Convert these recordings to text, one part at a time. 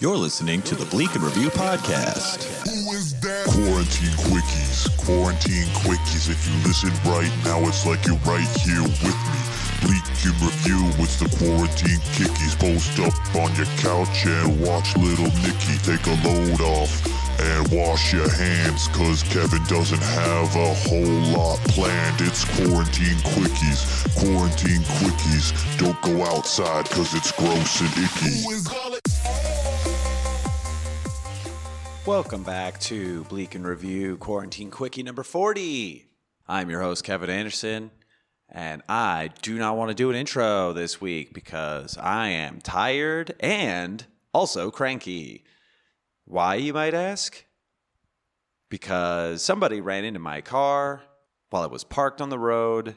You're listening to the Bleak and Review podcast. Who is that? Quarantine quickies, quarantine quickies. If you listen right now, it's like you're right here with me. Bleak and Review with the quarantine kickies. Post up on your couch and watch little Nicky take a load off. And wash your hands, cause Kevin doesn't have a whole lot planned. It's quarantine quickies, quarantine quickies. Don't go outside, cause it's gross and icky. Welcome back to Bleak and Review Quarantine Quickie number 40. I'm your host, Kevin Anderson, and I do not want to do an intro this week because I am tired and also cranky. Why, you might ask? Because somebody ran into my car while it was parked on the road,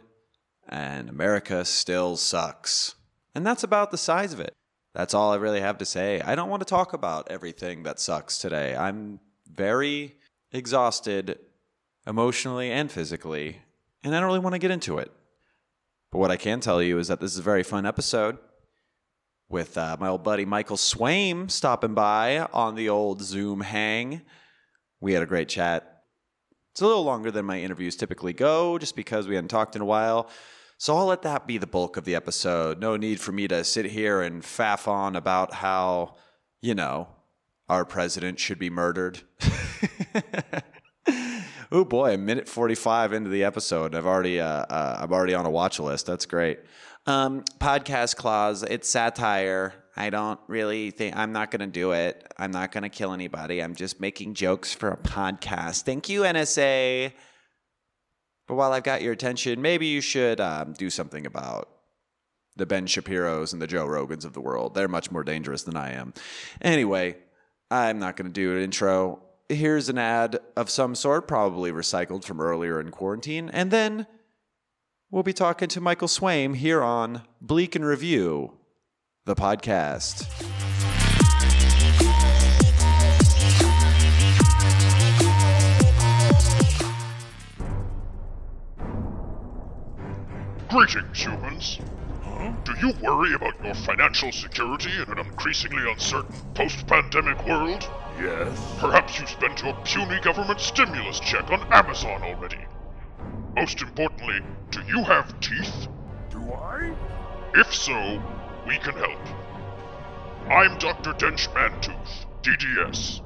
and America still sucks. And that's about the size of it. That's all I really have to say. I don't want to talk about everything that sucks today. I'm very exhausted emotionally and physically, and I don't really want to get into it. But what I can tell you is that this is a very fun episode with uh, my old buddy Michael Swaim stopping by on the old Zoom hang. We had a great chat. It's a little longer than my interviews typically go, just because we hadn't talked in a while. So I'll let that be the bulk of the episode. No need for me to sit here and faff on about how, you know, our president should be murdered. oh boy, a minute forty-five into the episode, I've already, uh, uh, I'm already on a watch list. That's great. Um, podcast clause. It's satire. I don't really think I'm not going to do it. I'm not going to kill anybody. I'm just making jokes for a podcast. Thank you, NSA. But while I've got your attention, maybe you should um, do something about the Ben Shapiro's and the Joe Rogans of the world. They're much more dangerous than I am. Anyway, I'm not going to do an intro. Here's an ad of some sort, probably recycled from earlier in quarantine. And then we'll be talking to Michael Swaim here on Bleak and Review, the podcast. Greetings, humans. Do you worry about your financial security in an increasingly uncertain post pandemic world? Yes. Perhaps you spent your puny government stimulus check on Amazon already. Most importantly, do you have teeth? Do I? If so, we can help. I'm Dr. Dench Mantooth, DDS.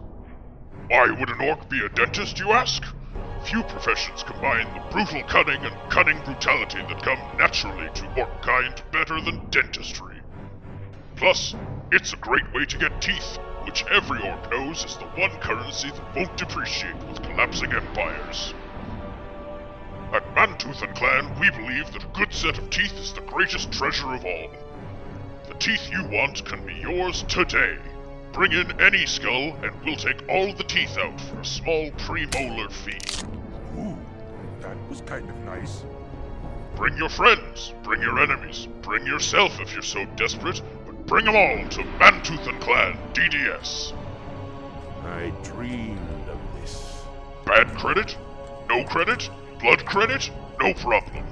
Why would an orc be a dentist, you ask? Few professions combine the brutal cunning and cunning brutality that come naturally to orc kind better than dentistry. Plus, it's a great way to get teeth, which every orc knows is the one currency that won't depreciate with collapsing empires. At Mantooth and Clan, we believe that a good set of teeth is the greatest treasure of all. The teeth you want can be yours today. Bring in any skull, and we'll take all the teeth out for a small premolar fee. Ooh, that was kind of nice. Bring your friends, bring your enemies, bring yourself if you're so desperate, but bring them all to Mantooth and Clan DDS. I dreamed of this. Bad credit? No credit? Blood credit? No problem.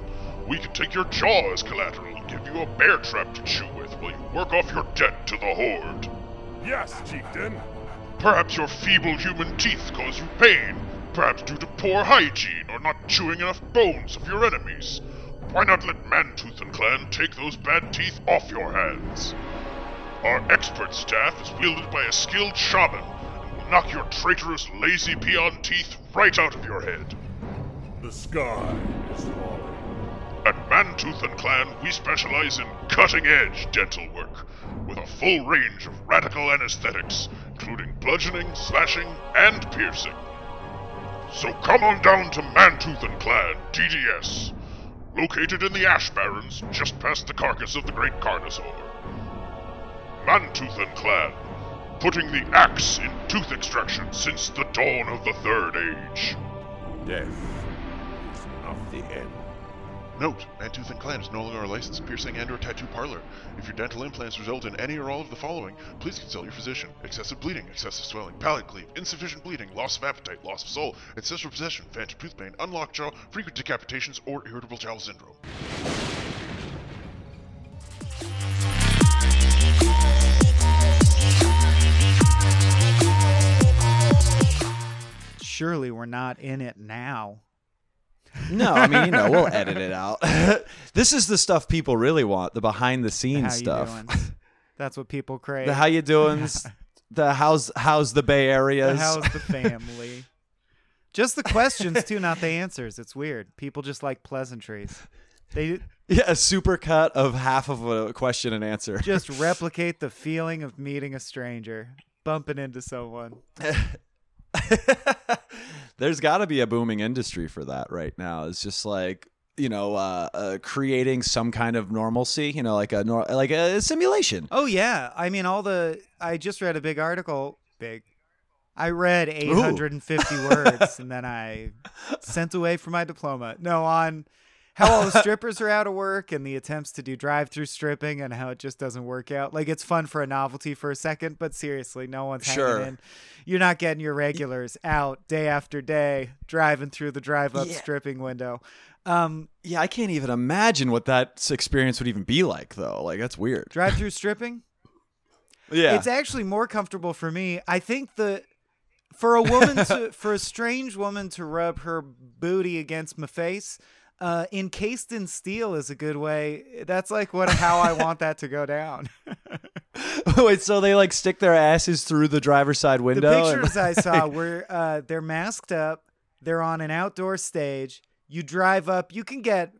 We can take your jaw as collateral and give you a bear trap to chew with while you work off your debt to the Horde. Yes, chieftain. Perhaps your feeble human teeth cause you pain, perhaps due to poor hygiene or not chewing enough bones of your enemies. Why not let Mantooth and Clan take those bad teeth off your hands? Our expert staff is wielded by a skilled shaman and will knock your traitorous lazy peon teeth right out of your head. The sky is falling. At Mantooth and Clan, we specialize in cutting edge dental work, with a full range of radical anesthetics, including bludgeoning, slashing, and piercing. So come on down to Mantooth and Clan, TDS, located in the Ash Barrens, just past the carcass of the Great Carnosaur. Mantooth and Clan, putting the axe in tooth extraction since the dawn of the Third Age. Death is not the end. Note, Mantooth and Clan is no longer a licensed piercing and or tattoo parlor. If your dental implants result in any or all of the following, please consult your physician. Excessive bleeding, excessive swelling, palate cleave, insufficient bleeding, loss of appetite, loss of soul, ancestral possession, phantom tooth pain, unlocked jaw, frequent decapitations, or irritable bowel syndrome. Surely we're not in it now. No, I mean, you know, we'll edit it out. this is the stuff people really want, the behind the scenes How stuff. That's what people crave. The how you doing? the how's how's the Bay The Areas? how's the family? just the questions too, not the answers. It's weird. People just like pleasantries. They yeah, a super cut of half of a question and answer. just replicate the feeling of meeting a stranger, bumping into someone. There's got to be a booming industry for that right now. It's just like you know, uh, uh, creating some kind of normalcy. You know, like a nor- like a simulation. Oh yeah, I mean all the. I just read a big article. Big. I read 850 words and then I sent away for my diploma. No, on how all the strippers are out of work and the attempts to do drive-through stripping and how it just doesn't work out. Like it's fun for a novelty for a second, but seriously, no one's Sure. hanging in. You're not getting your regulars out day after day driving through the drive-up Yeah. stripping window. Um, Yeah, I can't even imagine what that experience would even be like, though. Like that's weird. drive-through stripping. Yeah, It's actually more comfortable for me. I think the for a woman to for a strange woman to rub her booty against my face, uh, encased in steel is a good way. That's like what how I want that to go down. Wait, so they like stick their asses through the driver's side the window? and- pictures I saw were uh, they're masked up. They're on an outdoor stage. You drive up. You can get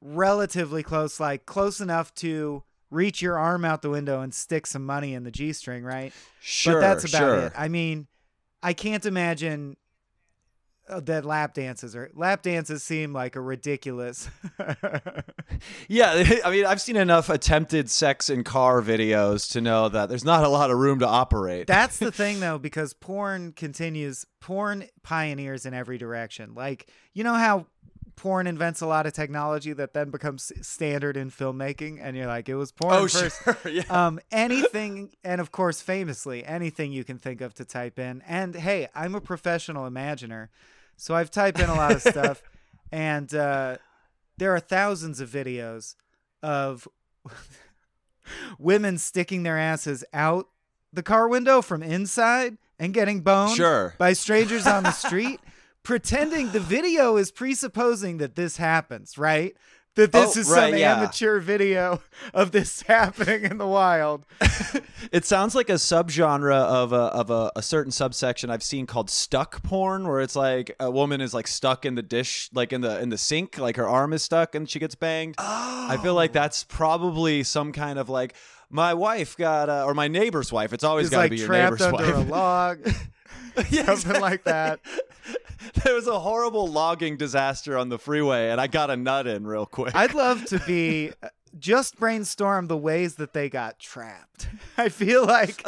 relatively close, like close enough to reach your arm out the window and stick some money in the g string, right? sure, but that's about sure. it. I mean, I can't imagine that lap dances or lap dances seem like a ridiculous. Yeah, I mean, I've seen enough attempted sex in car videos to know that there's not a lot of room to operate. That's the thing though, because porn continues. Porn pioneers in every direction. Like you know how porn invents a lot of technology that then becomes standard in filmmaking, and you're like, it was porn oh, first. sure. Yeah. um, anything, and of course, famously, anything you can think of to type in. And hey, I'm a professional imaginer, so I've typed in a lot of stuff, and uh, there are thousands of videos of women sticking their asses out the car window from inside and getting boned Sure. by strangers on the street, pretending the video is presupposing that this happens, right? That this Oh, is right, some yeah. amateur video of this happening in the wild. It sounds like a subgenre of a of a, a certain subsection I've seen called stuck porn, where it's like a woman is like stuck in the dish, like in the in the sink, like her arm is stuck and she gets banged. I feel like oh. that's probably some kind of like my wife got uh, or my neighbor's wife. It's always got to like be your trapped neighbor's under wife. a log, Yeah, something like that. There was a horrible logging disaster on the freeway, and I got a nut in real quick. I'd love to be just brainstorm the ways that they got trapped. I feel like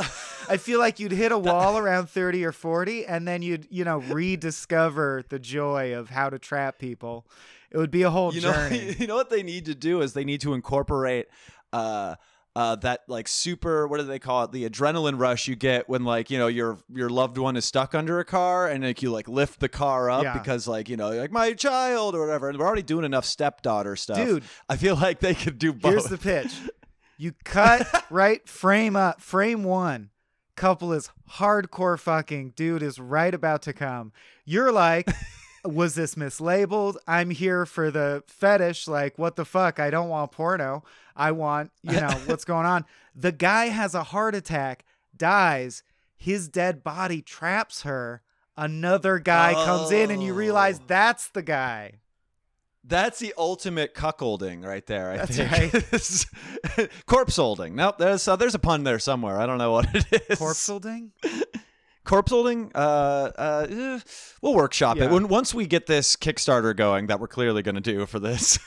I feel like you'd hit a wall around 30 or 40 and then you'd, you know, rediscover the joy of how to trap people. It would be a whole you know, journey. you know what they need to do is they need to incorporate uh uh, that like super what do they call it the adrenaline rush you get when like you know your your loved one is stuck under a car and like you like lift the car up Yeah. because like you know like my child or whatever and we're already doing enough stepdaughter stuff Dude. I feel like they could do both Here's the pitch. You cut right frame up frame 1. Couple is hardcore fucking dude is right about to come. You're like was this mislabeled? I'm here for the fetish. Like, what the fuck? I don't want porno. I want, you know, what's going on. The guy has a heart attack, dies. His dead body traps her. Another guy comes in, and you realize Oh. that's the guy. that's the ultimate cuckolding right there I That's think corpse holding nope there's uh, there's a pun there somewhere I don't know what it is Corpse holding? corpse holding uh uh eh, we'll workshop Yeah. it when once we get this kickstarter going that we're clearly going to do for this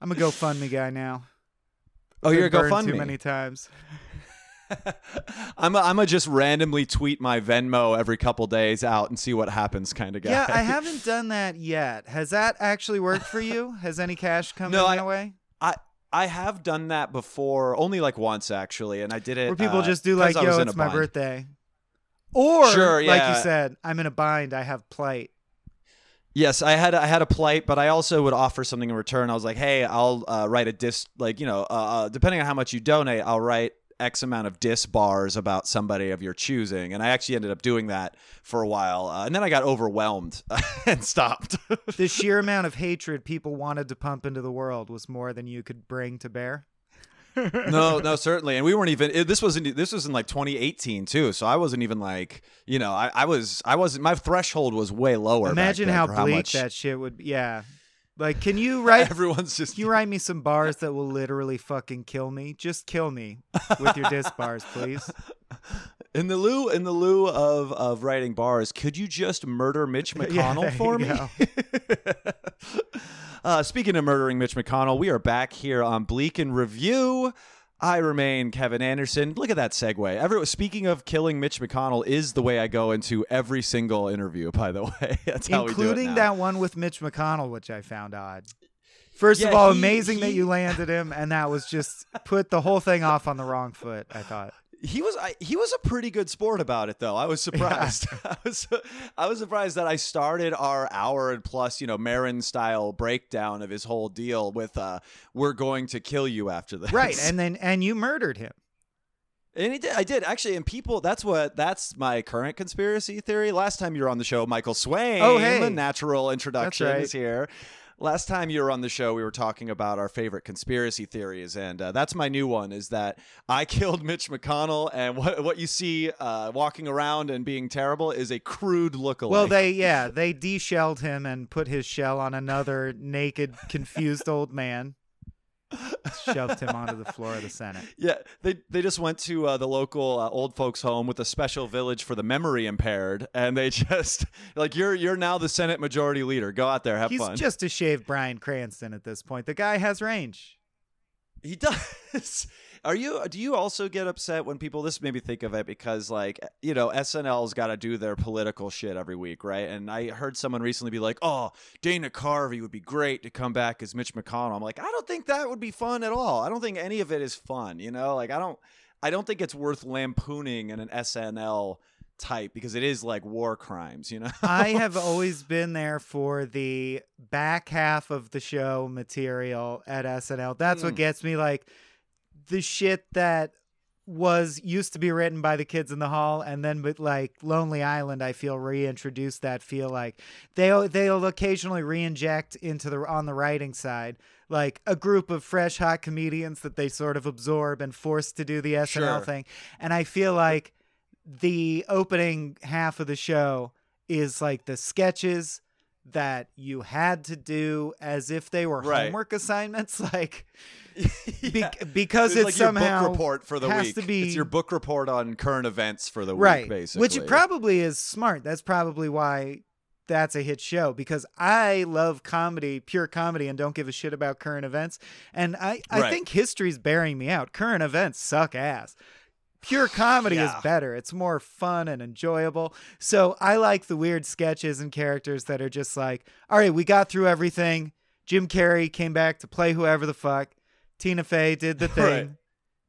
I'm a GoFundMe guy now. Oh you're a gofundme too many times. i'm a, i'm a just randomly tweet my venmo every couple days out and see what happens kind of guy Yeah, I haven't done that yet. Has that actually worked for you? Has any cash come No, in I- that way? i i have done that before only like once actually and i did it Where people uh, just do like, I yo, it's my bind. birthday. Or, Sure, like you said, I'm in a bind. I have plight. Yes, I had I had a plight, but I also would offer something in return. I was like, "Hey, I'll uh, write a disc, like you know, uh, uh, depending on how much you donate, I'll write X amount of diss bars about somebody of your choosing. And I actually ended up doing that for a while. Uh, and then I got overwhelmed and stopped. the sheer amount of hatred people wanted to pump into the world was more than you could bring to bear. No, no, certainly. And we weren't even. It, this wasn't. This was in like 2018 too. So I wasn't even like. You know, I, I was. I wasn't. My threshold was way lower. Imagine how bleak much that shit would. be. Yeah, like, can you write? Everyone's just. Can you write me some bars that will literally fucking kill me? Just kill me with your disc bars, please. In the lieu, in the lieu of of writing bars, could you just murder Mitch McConnell there for me? uh, speaking of murdering Mitch McConnell, we are back here on Bleak and Review. I remain Kevin Anderson. Look at that segue. Every, speaking of killing Mitch McConnell is the way I go into every single interview. By the way, that's how we do it including that one with Mitch McConnell, which I found odd. First of all, he- amazing that you landed him, and that was just put the whole thing off on the wrong foot. I thought. He was I, he was a pretty good sport about it though. I was surprised. I was I was surprised that I started our hour and plus, you know, Marin style breakdown of his whole deal with uh we're going to kill you after this. Right, and then and you murdered him. And he did, I did actually, and people. That's what. That's my current conspiracy theory. Last time you were on the show, Michael Swaim, Oh, hey. the natural introduction right. is here. Last time you were on the show, we were talking about our favorite conspiracy theories, and uh, that's my new one: is that I killed Mitch McConnell, and what what you see uh, walking around and being terrible is a crude lookalike. Well, they yeah they de-shelled him and put his shell on another naked, confused old man. Shoved him onto the floor of the Senate. Yeah, they they just went to uh, the local uh, old folks home with a special village for the memory impaired, and they just like you're you're now the Senate Majority Leader. Go out there, have He's fun. just a shaved Bryan Cranston at this point. The guy has range. He does. Are you? Do you also get upset when people? This made me think of it because, like, you know, SNL's got to do their political shit every week, right? And I heard someone recently be like, "Oh, Dana Carvey would be great to come back as Mitch McConnell." I'm like, I don't think that would be fun at all. I don't think any of it is fun. You know, like I don't, I don't think it's worth lampooning in an SNL type because it is like war crimes. You know. I have always been there for the back half of the show material at SNL. That's what Mm. gets me like the shit that was used to be written by the kids in the hall and then with like Lonely Island I feel reintroduced that feel like they'll they'll occasionally re-inject into the on the writing side like a group of fresh hot comedians that they sort of absorb and force to do the SNL Sure. thing and I feel like the opening half of the show is like the sketches that you had to do as if they were Right. homework assignments like be- Yeah. because It's it like your somehow book report for the has week. to be It's your book report on current events for the right week, basically. which it probably is smart that's probably why that's a hit show because I love comedy, pure comedy, and don't give a shit about current events. And I, I Right. think history's bearing me out. Current events suck ass. Pure comedy Yeah. is better. It's more fun and enjoyable. So I like the weird sketches and characters that are just like, all right, we got through everything. Jim Carrey came back to play whoever the fuck. Tina Fey did the thing. Right.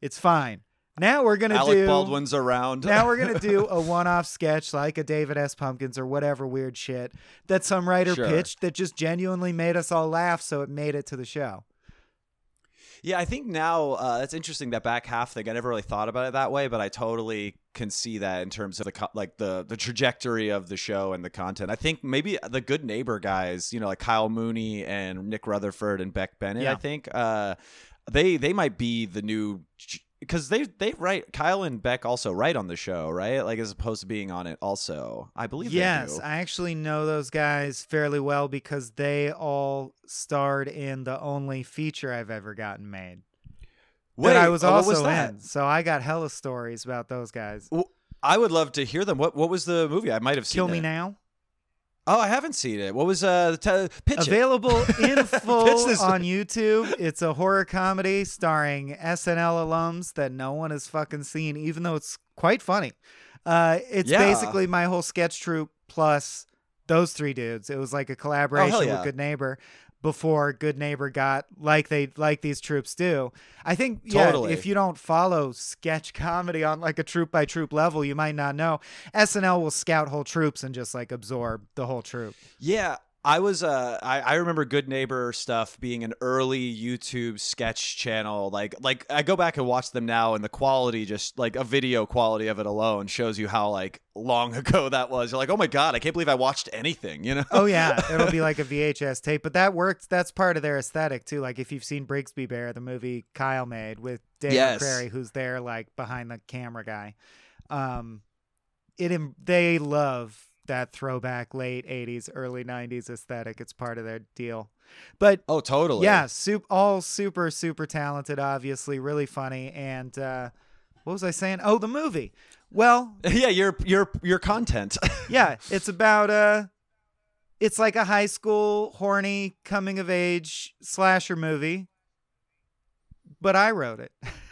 It's fine. Now we're gonna Alec do Baldwin's around. now we're gonna do a one-off sketch like a David S. Pumpkins or whatever weird shit that some writer Sure. pitched that just genuinely made us all laugh, so it made it to the show. Yeah, I think now uh, that's interesting that back half thing. I never really thought about it that way, but I totally can see that in terms of the co- like the the trajectory of the show and the content. I think maybe the Good Neighbor guys, you know, like Kyle Mooney and Nick Rutherford and Beck Bennett. Yeah. I think uh, they they might be the new because they they write Kyle and Beck also write on the show, right? Like as opposed to being on it also. I believe they Yes. I actually know those guys fairly well because they all starred in the only feature I've ever gotten made that I was oh, also was in. So I got hella stories about those guys. Well, I would love to hear them. What what was the movie? I might have seen Kill it. Me Now. Oh, I haven't seen it. What was uh the te- pitch? it. Available in full on YouTube. It's a horror comedy starring SNL alums that no one has fucking seen, even though it's quite funny. Uh, it's Yeah. basically my whole sketch troupe plus those three dudes. It was like a collaboration Oh, yeah. with Good Neighbor before Good Neighbor got like they like these troops do. I think yeah, Totally. if you don't follow sketch comedy on like a troop by troop level, you might not know. SNL will scout whole troops and just like absorb the whole troop. Yeah, I was uh I, I remember Good Neighbor stuff being an early YouTube sketch channel. Like like I go back and watch them now and the quality just like a video quality of it alone shows you how like long ago that was. You're like, oh my god, I can't believe I watched anything, you know? Oh yeah, it'll be like a VHS tape, but that works. That's part of their aesthetic too. Like if you've seen Brigsby Bear, the movie Kyle made with Dave Yes. McCary, who's there like behind the camera guy. Um, it they love that throwback late '80s, early '90s aesthetic. It's part of their deal. But Oh totally. yeah, soup, all super super talented, obviously, really funny. And uh, what was I saying? Oh, the movie. Well, yeah, your your your content. yeah, it's about uh it's like a high school horny coming of age slasher movie. But I wrote it.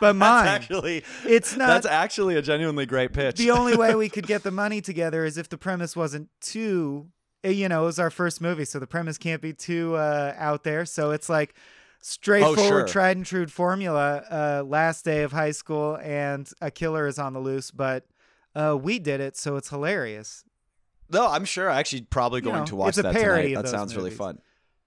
but mine. actually It's not that's actually a genuinely great pitch. the only way we could get the money together is if the premise wasn't too eh, you know, it was our first movie, so the premise can't be too uh out there. So it's like straightforward Oh, sure. tried and true formula uh last day of high school and a killer is on the loose, but uh we did it, so it's hilarious. No, I'm sure. I'm actually, probably You going know, to watch that parody tonight. That sounds really fun.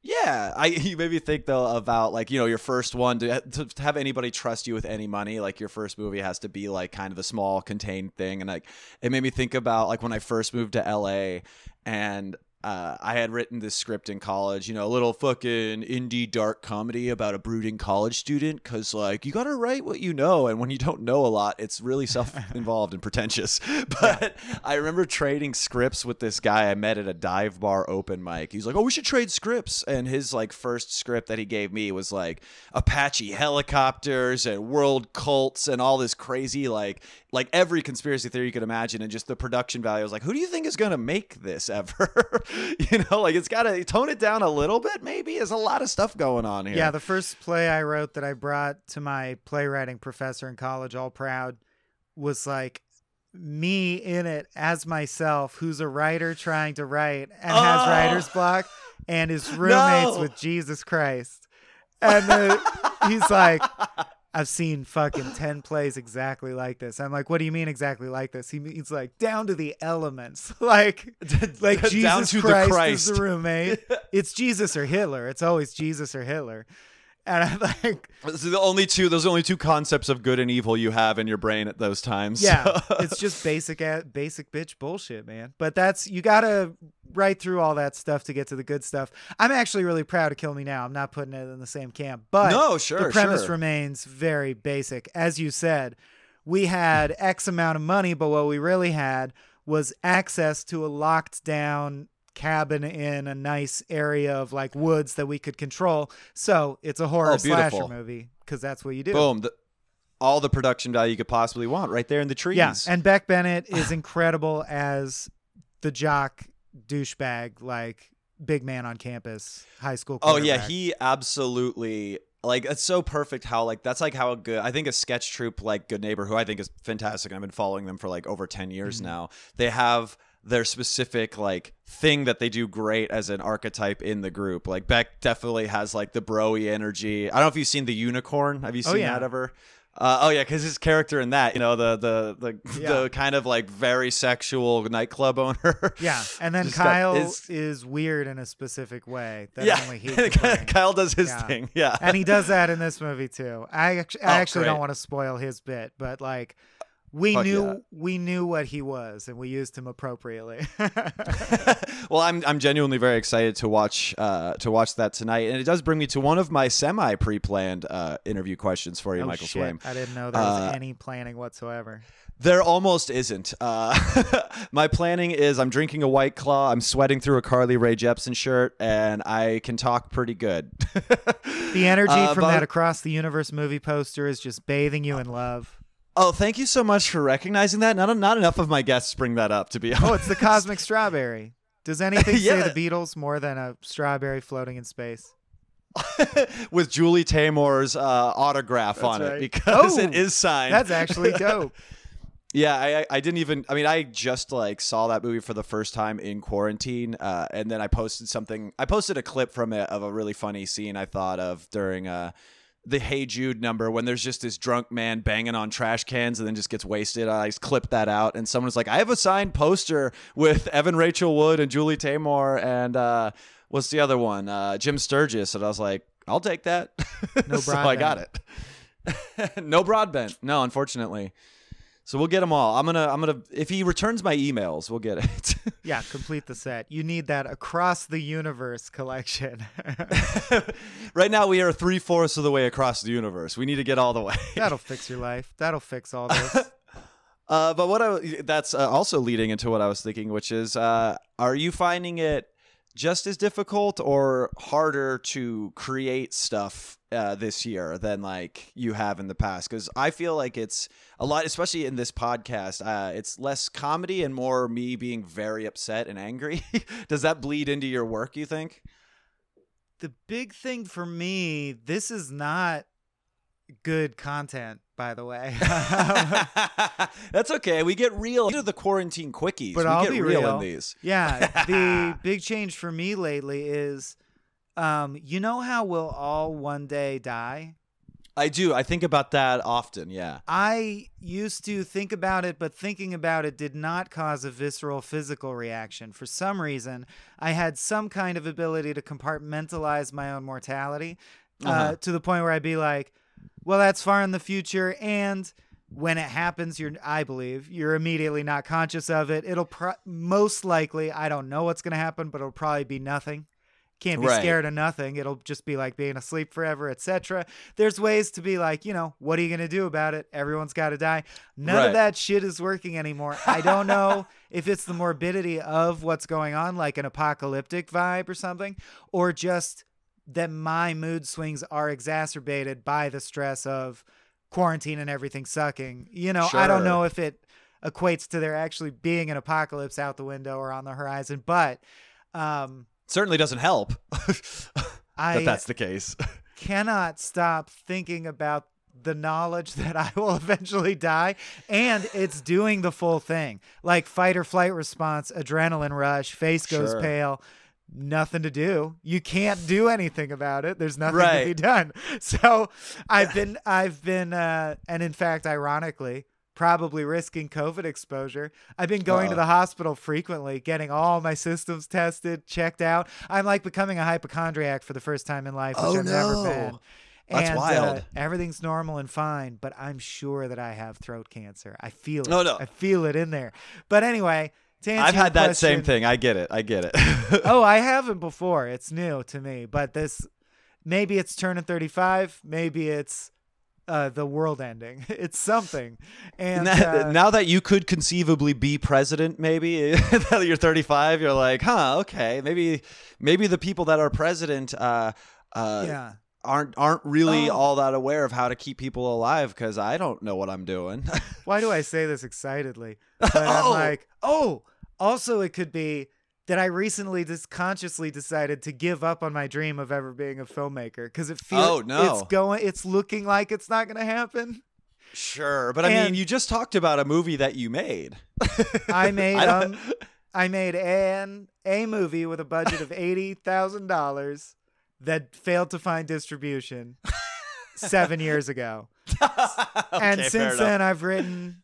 Yeah, I you made me think though about like you know your first one to, to to have anybody trust you with any money. Like your first movie has to be like kind of a small contained thing, and like it made me think about like when I first moved to LA and. Uh, I had written this script in college, you know, a little fucking indie dark comedy about a brooding college student. Cause like you gotta write what you know, and when you don't know a lot, it's really self-involved and pretentious. But I remember trading scripts with this guy I met at a dive bar open mic. He's like, "Oh, we should trade scripts." And his like first script that he gave me was like Apache helicopters and world cults and all this crazy like like every conspiracy theory you could imagine and just the production value I was like, "Who do you think is going to make this ever?" you know, like it's got to tone it down a little bit maybe. There's a lot of stuff going on here. Yeah, the first play I wrote that I brought to my playwriting professor in college, all proud, was like me in it as myself, who's a writer trying to write and has Oh. writer's block, and his roommates No. with Jesus Christ. And then he's like, I've seen fucking 10 plays exactly like this. I'm like, what do you mean exactly like this? He means like down to the elements. like, like Down Jesus to the Christ, Christ. is the roommate. it's Jesus or Hitler. It's always Jesus or Hitler. And I'm like, Those are the only two. Those are the only two concepts of good and evil you have in your brain at those times. yeah, it's just basic, basic bitch bullshit, man. But that's you gotta write through all that stuff to get to the good stuff. I'm actually really proud of Kill Me Now. I'm not putting it in the same camp, but No, sure, the premise sure. remains very basic. As you said, we had X amount of money, but what we really had was access to a locked down cabin in a nice area of like woods that we could control. So it's a horror Oh, slasher movie because that's what you do. boom. The, all the production value you could possibly want right there in the trees. Yeah, and Beck Bennett is incredible as the jock douchebag, like big man on campus, high school. oh yeah, he absolutely like it's so perfect how like that's like how a good I think a sketch troupe like Good Neighbor, who I think is fantastic. and I've been following them for like over ten years Mm-hmm. now. They have their specific like thing that they do great as an archetype in the group. Like Beck definitely has like the broy energy. I don't know if you've seen the unicorn. Have you Oh, seen yeah. that ever? Uh, oh yeah, because his character in that, you know, the the the, Yeah. the kind of like very sexual nightclub owner. Yeah, and then Kyle is- is, weird in a specific way that yeah, only he. Kyle does his Yeah. thing. Yeah, and he does that in this movie too. I actually, I Oh, actually don't want to spoil his bit, but like we Fuck knew yeah. we knew what he was, and we used him appropriately. well, I'm I'm genuinely very excited to watch uh, to watch that tonight, and it does bring me to one of my semi pre-planned uh, interview questions for you, oh, Michael shit. Swaim. I didn't know there was Uh, any planning whatsoever. There almost isn't. Uh, my planning is I'm drinking a White Claw, I'm sweating through a Carly Rae Jepsen shirt, and I can talk pretty good. The energy Uh, from but- that Across the Universe movie poster is just bathing you in love. Oh, thank you so much for recognizing that. Not not enough of my guests bring that up, to be honest. Oh, it's the cosmic strawberry. Does anything Yeah. say the Beatles more than a strawberry floating in space? with Julie Taymor's uh, autograph on right. it because Oh, it is signed. That's actually dope. Yeah, I, I- I didn't even. I mean, I just like saw that movie for the first time in quarantine, uh, and then I posted something. I posted a clip from it of a really funny scene I thought of during uh, the Hey Jude number when there's just this drunk man banging on trash cans and then just gets wasted. I just clipped that out, and someone was like, "I have a signed poster with Evan Rachel Wood and Julie Taymor and uh, what's the other one? Uh, Jim Sturgess." And I was like, "I'll take that." No so I got it. no broadbent. No, unfortunately. So we'll get them all. I'm gonna. I'm gonna. If he returns my emails, we'll get it. Yeah, complete the set. You need that across the universe collection. right now, we are three fourths of the way across the universe. We need to get all the way. That'll fix your life. That'll fix all this. Uh, but what I, that's uh, also leading into what I was thinking, which is, uh, are you finding it just as difficult or harder to create stuff uh, this year than like you have in the past? Because I feel like it's a lot, especially in this podcast. Uh, it's less comedy and more me being very upset and angry. Does that bleed into your work? You think? the big thing for me, this is not good content, by the way. That's okay. We get real. These are the quarantine quickies. But we I'll get be real, real. in these. yeah, the big change for me lately is um, you know how we'll all one day die? I do. I think about that often. Yeah. I used to think about it, but thinking about it did not cause a visceral physical reaction. For some reason, I had some kind of ability to compartmentalize my own mortality uh, Uh-huh. to the point where I'd be like, well, that's far in the future. And when it happens, you're, I believe, you're immediately not conscious of it. It'll pro- most likely, I don't know what's going to happen, but it'll probably be nothing. Can't be Right. scared of nothing. It'll just be like being asleep forever, etc. There's ways to be like, you know, what are you going to do about it? Everyone's got to die. None Right. of that shit is working anymore. I don't know if it's the morbidity of what's going on, like an apocalyptic vibe or something, or just that my mood swings are exacerbated by the stress of quarantine and everything sucking. You know, I don't know if it equates to there actually being an apocalypse out the window or on the horizon, but um Certainly doesn't help. I that that's the case. cannot stop thinking about the knowledge that I will eventually die and it's doing the full thing. Like fight or flight response, adrenaline rush, face goes Sure. pale, nothing to do. You can't do anything about it. There's nothing to be done. So I've been I've been uh and in fact ironically probably risking COVID exposure. I've been going to Uh-oh. the hospital frequently, getting all my systems tested, checked out. I'm like becoming a hypochondriac for the first time in life, which Oh, I've never been. That's and, wild. Uh, everything's normal and fine, but I'm sure that I have throat cancer. I feel it. No, no. I feel it in there. But anyway, to I've had that same thing. I get it. I get it. oh, I haven't before. It's new to me, but this maybe it's turning 35, maybe it's uh, the world ending. It's something. And now, uh, now that you could conceivably be president, maybe that you're 35, you're like, huh, okay, maybe maybe the people that are president uh, uh, yeah. aren't aren't really Oh. all that aware of how to keep people alive because I don't know what I'm doing. Why do I say this excitedly? But I'm Oh. like, oh, also it could be that I recently just consciously decided to give up on my dream of ever being a filmmaker because it feels Oh, no. it's going it's looking like it's not going to happen. sure, but I mean, you just talked about a movie that you made. I made I um I made an a movie with a budget of $80,000 that failed to find distribution 7 years ago. and Okay, fair since then I've written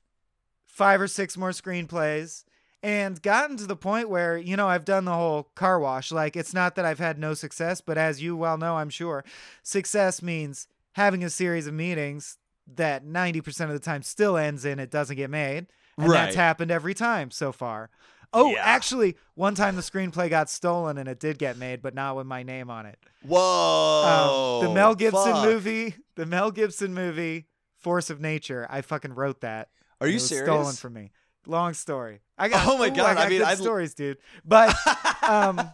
five or six more screenplays and gotten to the point where you know I've done the whole car wash like it's not that I've had no success but as you well know I'm sure success means having a series of meetings that 90% of the time still ends in it doesn't get made and that's happened every time so far. Oh, Yeah. actually, one time the screenplay got stolen and it did get made, but not with my name on it. Whoa. Um, the Mel Gibson fuck. movie, the Mel Gibson movie, Force of Nature. I fucking wrote that. Are you serious? Stolen from me. Long story. I got. Oh my ooh, God, I, I got mean, good I'd- stories, dude. But um,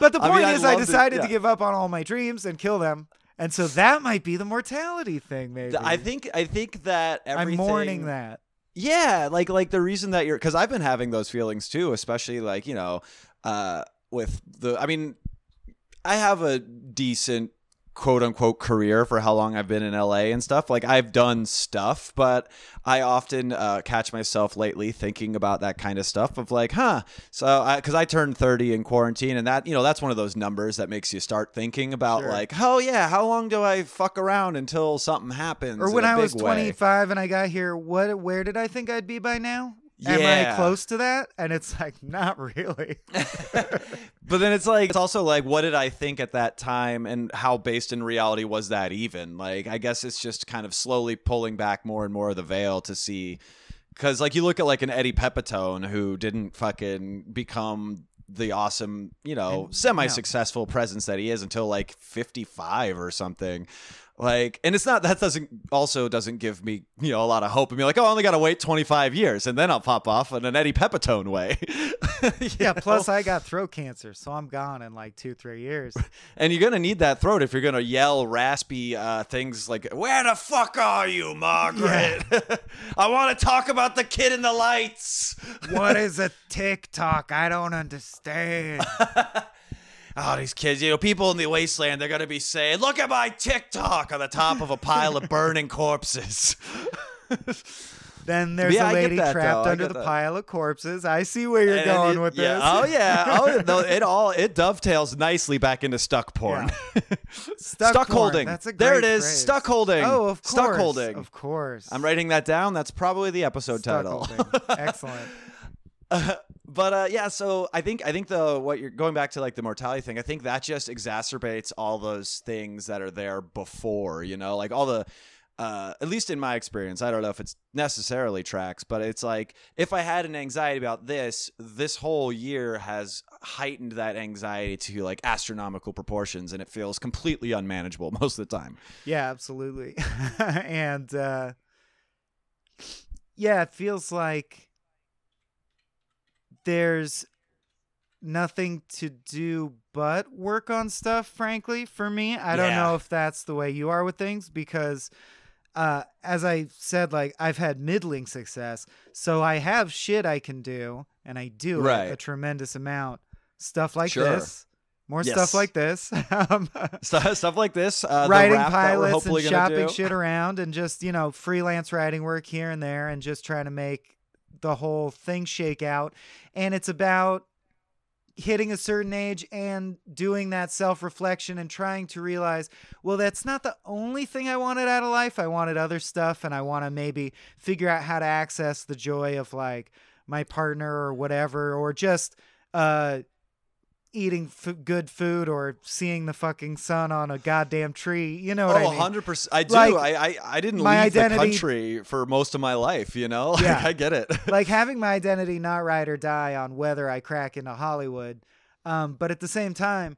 but the point I'd is, I to- decided to, yeah. give up on all my dreams and kill them, and so that might be the mortality thing. Maybe I think I think that I'm mourning that. Yeah, like like the reason that you're because I've been having those feelings too, especially like you know, uh, with the. I mean, I have a decent quote unquote career for how long I've been in LA and stuff. Like I've done stuff, but I often uh, catch myself lately thinking about that kind of stuff of like, huh. So because I, turned 30 in quarantine, and that you know that's one of those numbers that makes you start thinking about Sure. like, oh yeah, how long do I fuck around until something happens? Or when I was big way? 25 and I got here, what? Where did I think I'd be by now? Am Yeah. I close to that? And it's like, not really. But then it's like it's also like what did I think at that time and how based in reality was that even? Like I guess it's just kind of slowly pulling back more and more of the veil to see cuz like you look at like an Eddie Pepitone who didn't fucking become the awesome, you know, semi-successful presence that he is until like 55 or something. Like, and it's not that doesn't also doesn't give me you know a lot of hope and be like, oh, I only got to wait 25 years and then I'll pop off in an Eddie Pepitone way. Yeah. know? Plus, I got throat cancer, so I'm gone in like two, three years. And you're gonna need that throat if you're gonna yell raspy uh, things like "Where the fuck are you, Margaret? I want to talk about the kid in the lights." what is a TikTok? I don't understand. Oh, these kids! You know, people in the wasteland, they're gonna be saying, "Look at my TikTok" on the top of a pile of burning corpses. Then there's Yeah, a lady that, trapped under the that. pile of corpses. I see where you're And going you- with yeah. this. Oh yeah. Oh, no, it all it dovetails nicely back into stuck porn. Stuck, Stuck porn. holding. That's a There it is. phrase. Stuck holding. Oh, of course. Stuck holding. Of course. I'm writing that down. That's probably the episode Stuck title. holding. Excellent. but uh, yeah, so I think I think the what you're going back to like the mortality thing. I think that just exacerbates all those things that are there before. You know, like all the. Uh, at least in my experience, I don't know if it's necessarily tracks, but it's like if I had an anxiety about this, this whole year has heightened that anxiety to like astronomical proportions, and it feels completely unmanageable most of the time. Yeah, absolutely. and uh, yeah, it feels like there's nothing to do but work on stuff, frankly, for me. I don't know if that's the way you are with things because uh, as I said, like I've had middling success, so I have shit I can do, and I do it Right. a tremendous amount. Stuff like Sure. this, more Yes. stuff like this. um, Stuff, like this, uh, writing rap that we're pilots and hopefully shopping shit around and just you know freelance writing work here and there and just trying to make the whole thing shake out. And it's about hitting a certain age and doing that self-reflection and trying to realize well that's not the only thing i wanted out of life. I wanted other stuff and i want to maybe figure out how to access the joy of like my partner or whatever or just uh eating f- good food or seeing the fucking sun on a goddamn tree you know what Oh, i mean 100%. I do. Like, I, I I didn't my leave identity- the country for most of my life, you know? Yeah. I get it. like having my identity not ride or die on whether I crack into Hollywood. Um, but at the same time,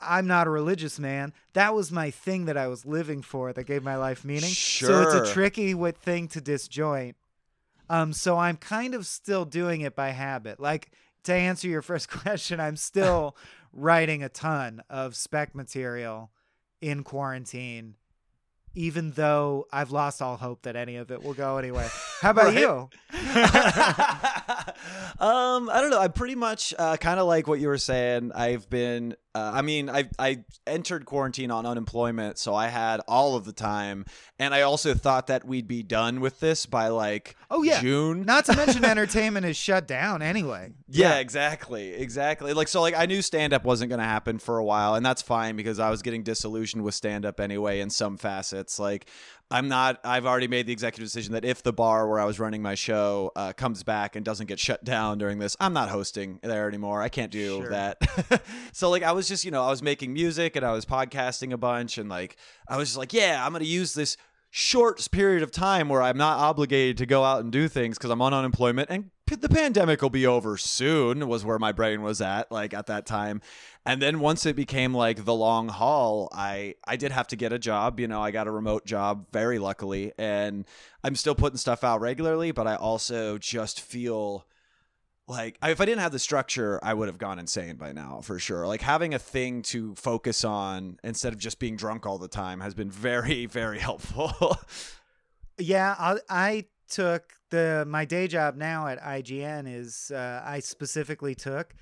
I'm not a religious man. That was my thing that I was living for that gave my life meaning. Sure. So it's a tricky thing to disjoint. Um, so I'm kind of still doing it by habit. Like to answer your first question, I'm still writing a ton of spec material in quarantine, even though I've lost all hope that any of it will go anyway. How about you? um, I don't know. I'm pretty much uh, kind of like what you were saying. I've been, uh, I mean, I I entered quarantine on unemployment, so I had all of the time, and I also thought that we'd be done with this by like Oh, yeah. June. Not to mention entertainment is shut down anyway. Yeah, exactly. Exactly. Like so like I knew stand up wasn't going to happen for a while and that's fine because I was getting disillusioned with stand up anyway in some facets. Like I'm not I've already made the executive decision that if the bar where I was running my show uh, comes back and doesn't get shut down during this, I'm not hosting there anymore. I can't do Sure. that. so like I was just, you know, I was making music and I was podcasting a bunch and like I was just like, yeah, I'm going to use this short period of time where I'm not obligated to go out and do things because I'm on unemployment and p- the pandemic will be over soon was where my brain was at like at that time and then once it became like the long haul I I did have to get a job you know I got a remote job very luckily and I'm still putting stuff out regularly but I also just feel like if I didn't have the structure, I would have gone insane by now for sure. Like having a thing to focus on instead of just being drunk all the time has been very, very helpful. Yeah, I, I took the my day job now at IGN is uh, I specifically took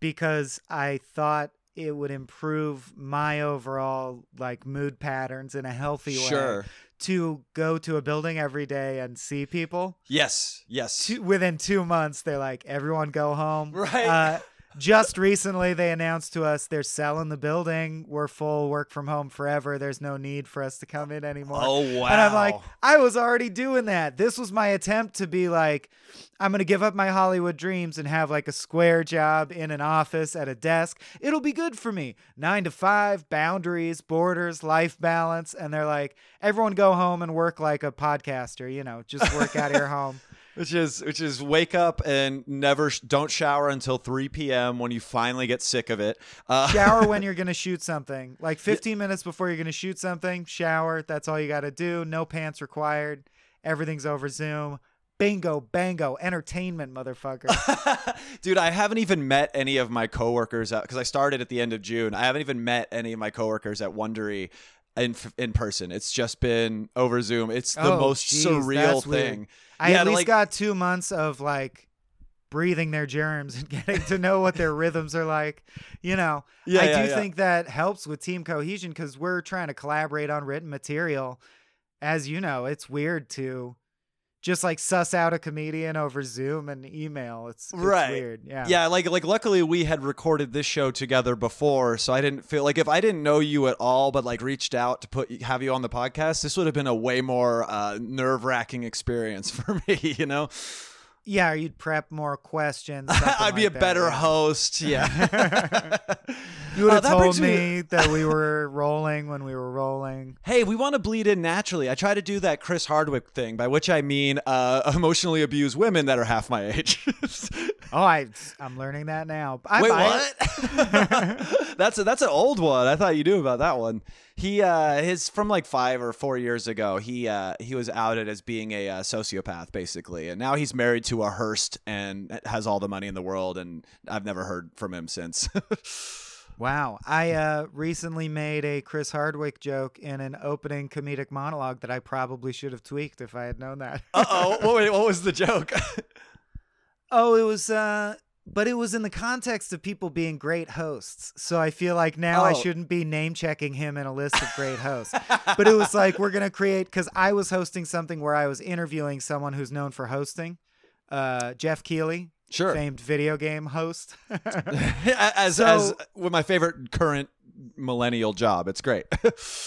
because I thought it would improve my overall like mood patterns in a healthy way Sure. to go to a building every day and see people. Yes. Yes. Two, within two months, they're like, everyone go home. Right. Uh, just recently, they announced to us they're selling the building. We're full, work from home forever. There's no need for us to come in anymore. Oh wow. And I'm like, I was already doing that. This was my attempt to be like, I'm going to give up my Hollywood dreams and have like a square job in an office at a desk. It'll be good for me. Nine to five, boundaries, borders, life balance. And they're like, everyone go home and work like a podcaster, you know, just work out of your home. Which is which is wake up and never sh- don't shower until 3 p.m. when you finally get sick of it. Uh, Shower when you're going to shoot something. Like 15 minutes before you're going to shoot something, shower. That's all you got to do. No pants required. Everything's over Zoom. Bingo, bango, entertainment, motherfucker. Dude, I haven't even met any of my coworkers because I started at the end of June. I haven't even met any of my coworkers at Wondery in in person. It's just been over Zoom. It's the Oh, most jeez, surreal that's weird. thing. I Yeah, at least like- got two months of like breathing their germs and getting to know what their rhythms are like. You know, Yeah, I yeah, do yeah. think that helps with team cohesion because we're trying to collaborate on written material. As you know, it's weird to just like suss out a comedian over Zoom and email. It's, it's Right. weird. Yeah. Yeah, like like luckily we had recorded this show together before, so I didn't feel like if I didn't know you at all, but like reached out to put have you on the podcast, this would have been a way more uh, nerve wracking experience for me. You know, Yeah, or you'd prep more questions. I'd be like a better host. Yeah. You would Uh, have that told me me that we were rolling when we were rolling. Hey, we want to bleed in naturally. I try to do that Chris Hardwick thing, by which I mean uh, emotionally abused women that are half my age. Oh, I I'm learning that now. I Wait, what? that's a, that's an old one. I thought you knew about that one. He uh, his from like five or four years ago. He uh, he was outed as being a uh, sociopath, basically, and now he's married to a Hearst and has all the money in the world. And I've never heard from him since. Wow. I uh, recently made a Chris Hardwick joke in an opening comedic monologue that I probably should have tweaked if I had known that. uh oh, what, what was the joke? oh, it was, uh, but it was in the context of people being great hosts. So I feel like now I Oh. shouldn't be name checking him in a list of great hosts. but it was like, we're going to create, because I was hosting something where I was interviewing someone who's known for hosting, uh, Geoff Keighley. Sure. Famed video game host. as So- as with my favorite current millennial job, it's great.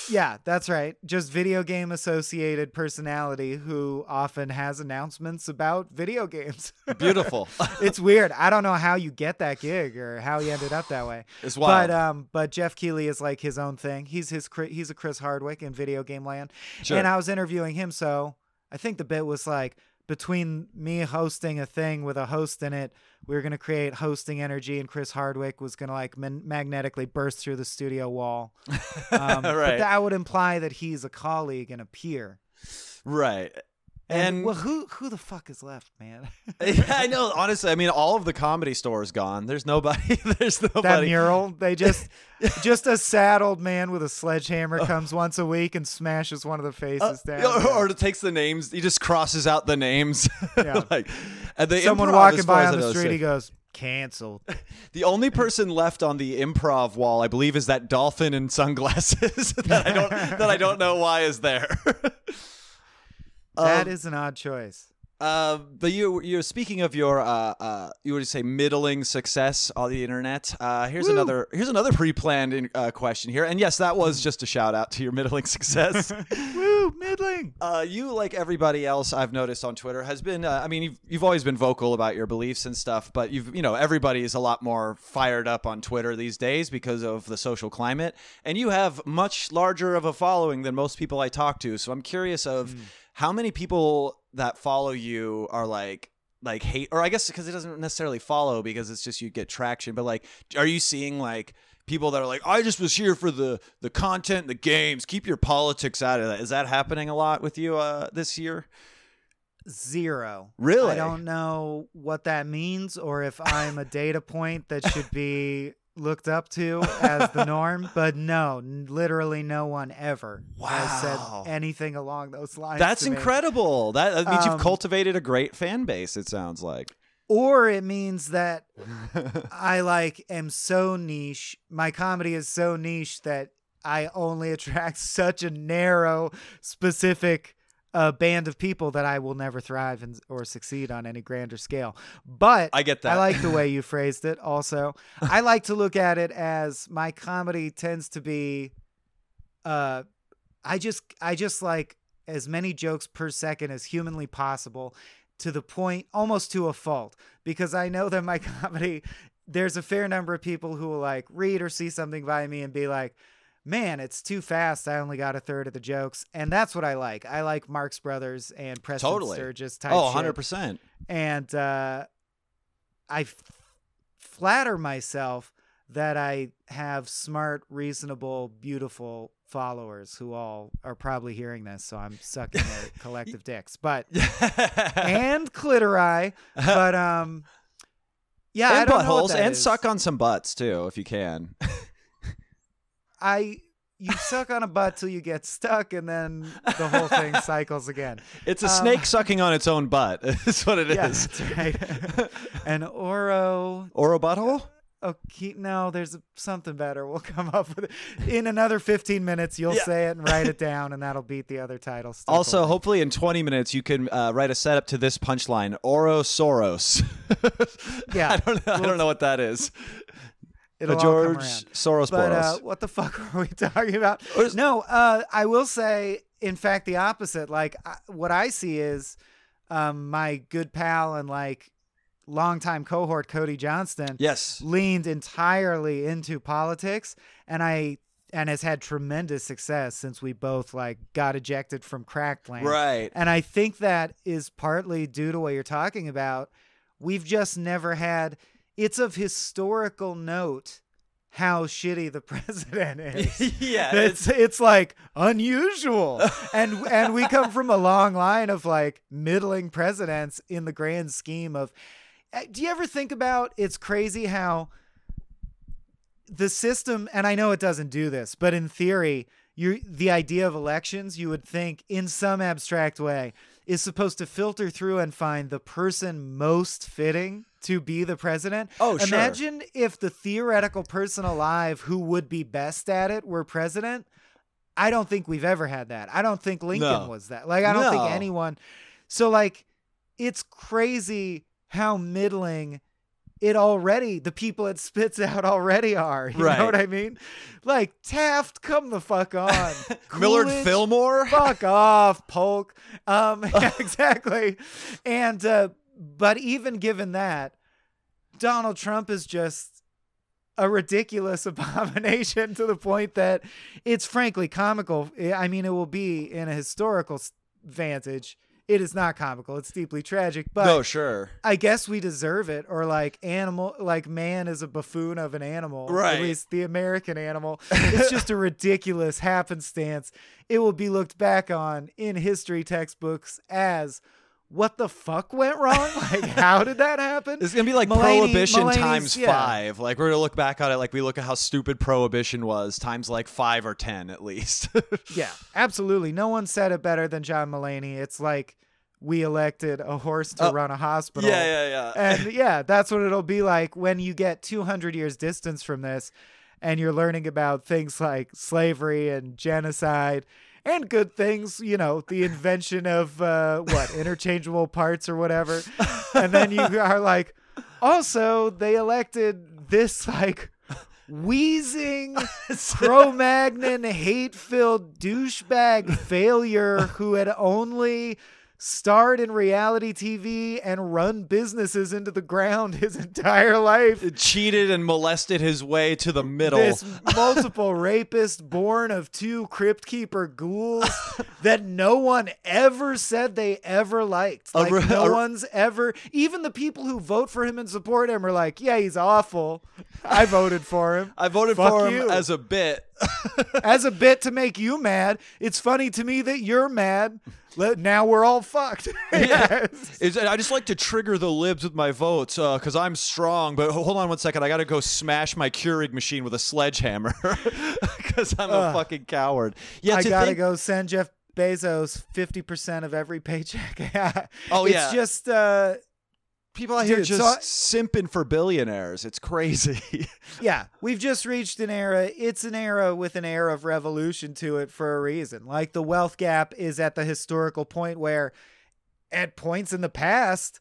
Yeah, that's right. Just video game associated personality who often has announcements about video games. Beautiful. it's weird. I don't know how you get that gig or how he ended up that way. It's wild. But um, but Geoff Keighley is like his own thing. He's his he's a Chris Hardwick in video game land. Sure. And I was interviewing him, so I think the bit was like between me hosting a thing with a host in it, we were gonna create hosting energy, and Chris Hardwick was gonna like man- magnetically burst through the studio wall. Um, But that would imply that he's a colleague and a peer. right. And, And- well, who who the fuck is left, man? Yeah, I know. Honestly, I mean, all of the comedy stores gone. There's nobody. There's nobody. that mural, they just just a sad old man with a sledgehammer comes once a week and smashes one of the faces down. Uh, or, or it takes the names. He just crosses out the names. Yeah. like, and the Someone walking by on the is street, he goes, "Canceled." The only person left on the improv wall, I believe, is that dolphin in sunglasses that I don't that I don't know why is there. That Um, is an odd choice. Uh, but you you're speaking of your uh, uh you would say middling success on the internet. Uh, here's another here's another pre-planned in, uh, question here, and yes, that was just a shout out to your middling success. Woo, middling. Uh, you, like everybody else I've noticed on Twitter, has been. Uh, I mean, you've you've always been vocal about your beliefs and stuff, but you've you know everybody is a lot more fired up on Twitter these days because of the social climate, and you have much larger of a following than most people I talk to. So I'm curious of how many people that follow you are like like hate or i guess because it doesn't necessarily follow because it's just you get traction but like are you seeing like people that are like i just was here for the the content the games keep your politics out of that is that happening a lot with you uh this year Zero. Really? I don't know what that means or if I'm a data point that should be looked up to as the norm, but no, literally no one ever has said anything along those lines. that's incredible that, that means Um, you've cultivated a great fan base it sounds like or it means that I like am so niche. My comedy is so niche that I only attract such a narrow, specific uh, band of people that I will never thrive and, or succeed on any grander scale. But I get that. I like the way you phrased it. Also, I like to look at it as my comedy tends to be. Uh, I just I just like as many jokes per second as humanly possible to the point almost to a fault because I know that my comedy there's a fair number of people who will like read or see something by me and be like man it's too fast I only got a third of the jokes and that's what I like I like Marx Brothers and Preston Totally. Sturges type Oh, 100%. and uh, I f- flatter myself that I have smart, reasonable, beautiful followers who all are probably hearing this, so I'm sucking their collective dicks, but and clitori, but um, yeah, and don't know what buttholes and is. suck on some butts too if you can. I you suck on a butt till you get stuck, and then the whole thing cycles again. It's a Um, snake sucking on its own butt. That's what it is. Yeah, that's right. An Oro Or a butthole? Okay, no, there's something better. We'll come up with it. In another 15 minutes, you'll Yeah. say it and write it down, and that'll beat the other title. Still Also, hopefully in 20 minutes you can uh, write a setup to this punchline: Orosoros. Yeah. I don't know. I don't know what that is. It'll George. Soros But uh, what the fuck were we talking about? No, uh, I will say, in fact, the opposite. Like, I, what I see is um, my good pal and like longtime cohort, Cody Johnston. yes. leaned entirely into politics and I and has had tremendous success since we both like got ejected from Crackland. Right. And I think that is partly due to what you're talking about. We've just never had it's of historical note how shitty the president is. yeah. It's it's like unusual, and and we come from a long line of like middling presidents in the grand scheme of. Uh, Do you ever think about? It's crazy how the system, and I know it doesn't do this, but in theory, you the idea of elections, you would think in some abstract way, is supposed to filter through and find the person most fitting to be the president. Oh, sure. Imagine if the theoretical person alive who would be best at it were president. I don't think we've ever had that. I don't think Lincoln No. was that. Like I don't think anyone. So like it's crazy how middling it already the people it spits out already are. You Right. know what I mean? Like Taft, come the fuck on. Millard Fillmore? Fuck off, Polk. Um, exactly. And uh, but even given that, Donald Trump is just a ridiculous abomination to the point that it's frankly comical. I mean, it will be in a historical vantage. It is not comical. It's deeply tragic, but no, sure. I guess we deserve it. Or like animal, like man is a buffoon of an animal. Right. At least the American animal. It's just a ridiculous happenstance. It will be looked back on in history textbooks as what the fuck went wrong? Like how did that happen? It's gonna be like Mulaney- prohibition Mulaney's- times yeah. five. Like we're gonna look back on it like we look at how stupid prohibition was times like five or ten at least. Yeah, absolutely. No one said it better than John Mulaney. It's like we elected a horse to Oh, run a hospital. yeah, yeah, yeah. and yeah, that's what it'll be like when you get 200 years distance from this and you're learning about things like slavery and genocide and good things, you know, the invention of uh, what, interchangeable parts or whatever. And then you are like, also, they elected this like wheezing, Cro-Magnon, hate filled douchebag failure who had only starred in reality TV and run businesses into the ground his entire life. Cheated and molested his way to the middle. This multiple rapist born of two crypt keeper ghouls that no one ever said they ever liked. Like re- no one's ever even the people who vote for him and support him are like, yeah, he's awful. I voted for him. I voted Fuck for him you. as a bit. As a bit to make you mad. It's funny to me that you're mad. Now we're all fucked. Yes. Is- I just like to trigger the libs with my votes because I'm strong. But hold on one second. I got to go smash my Keurig machine with a sledgehammer because I'm a Ugh. fucking coward. Yeah, I gotta think- go send Jeff Bezos fifty percent of every paycheck. Oh, it's yeah. It's just uh, People out here Dude, so just I- simping for billionaires. It's crazy. yeah, we've just reached an era. It's an era with an air of revolution to it for a reason. Like the wealth gap is at the historical point where, at points in the past,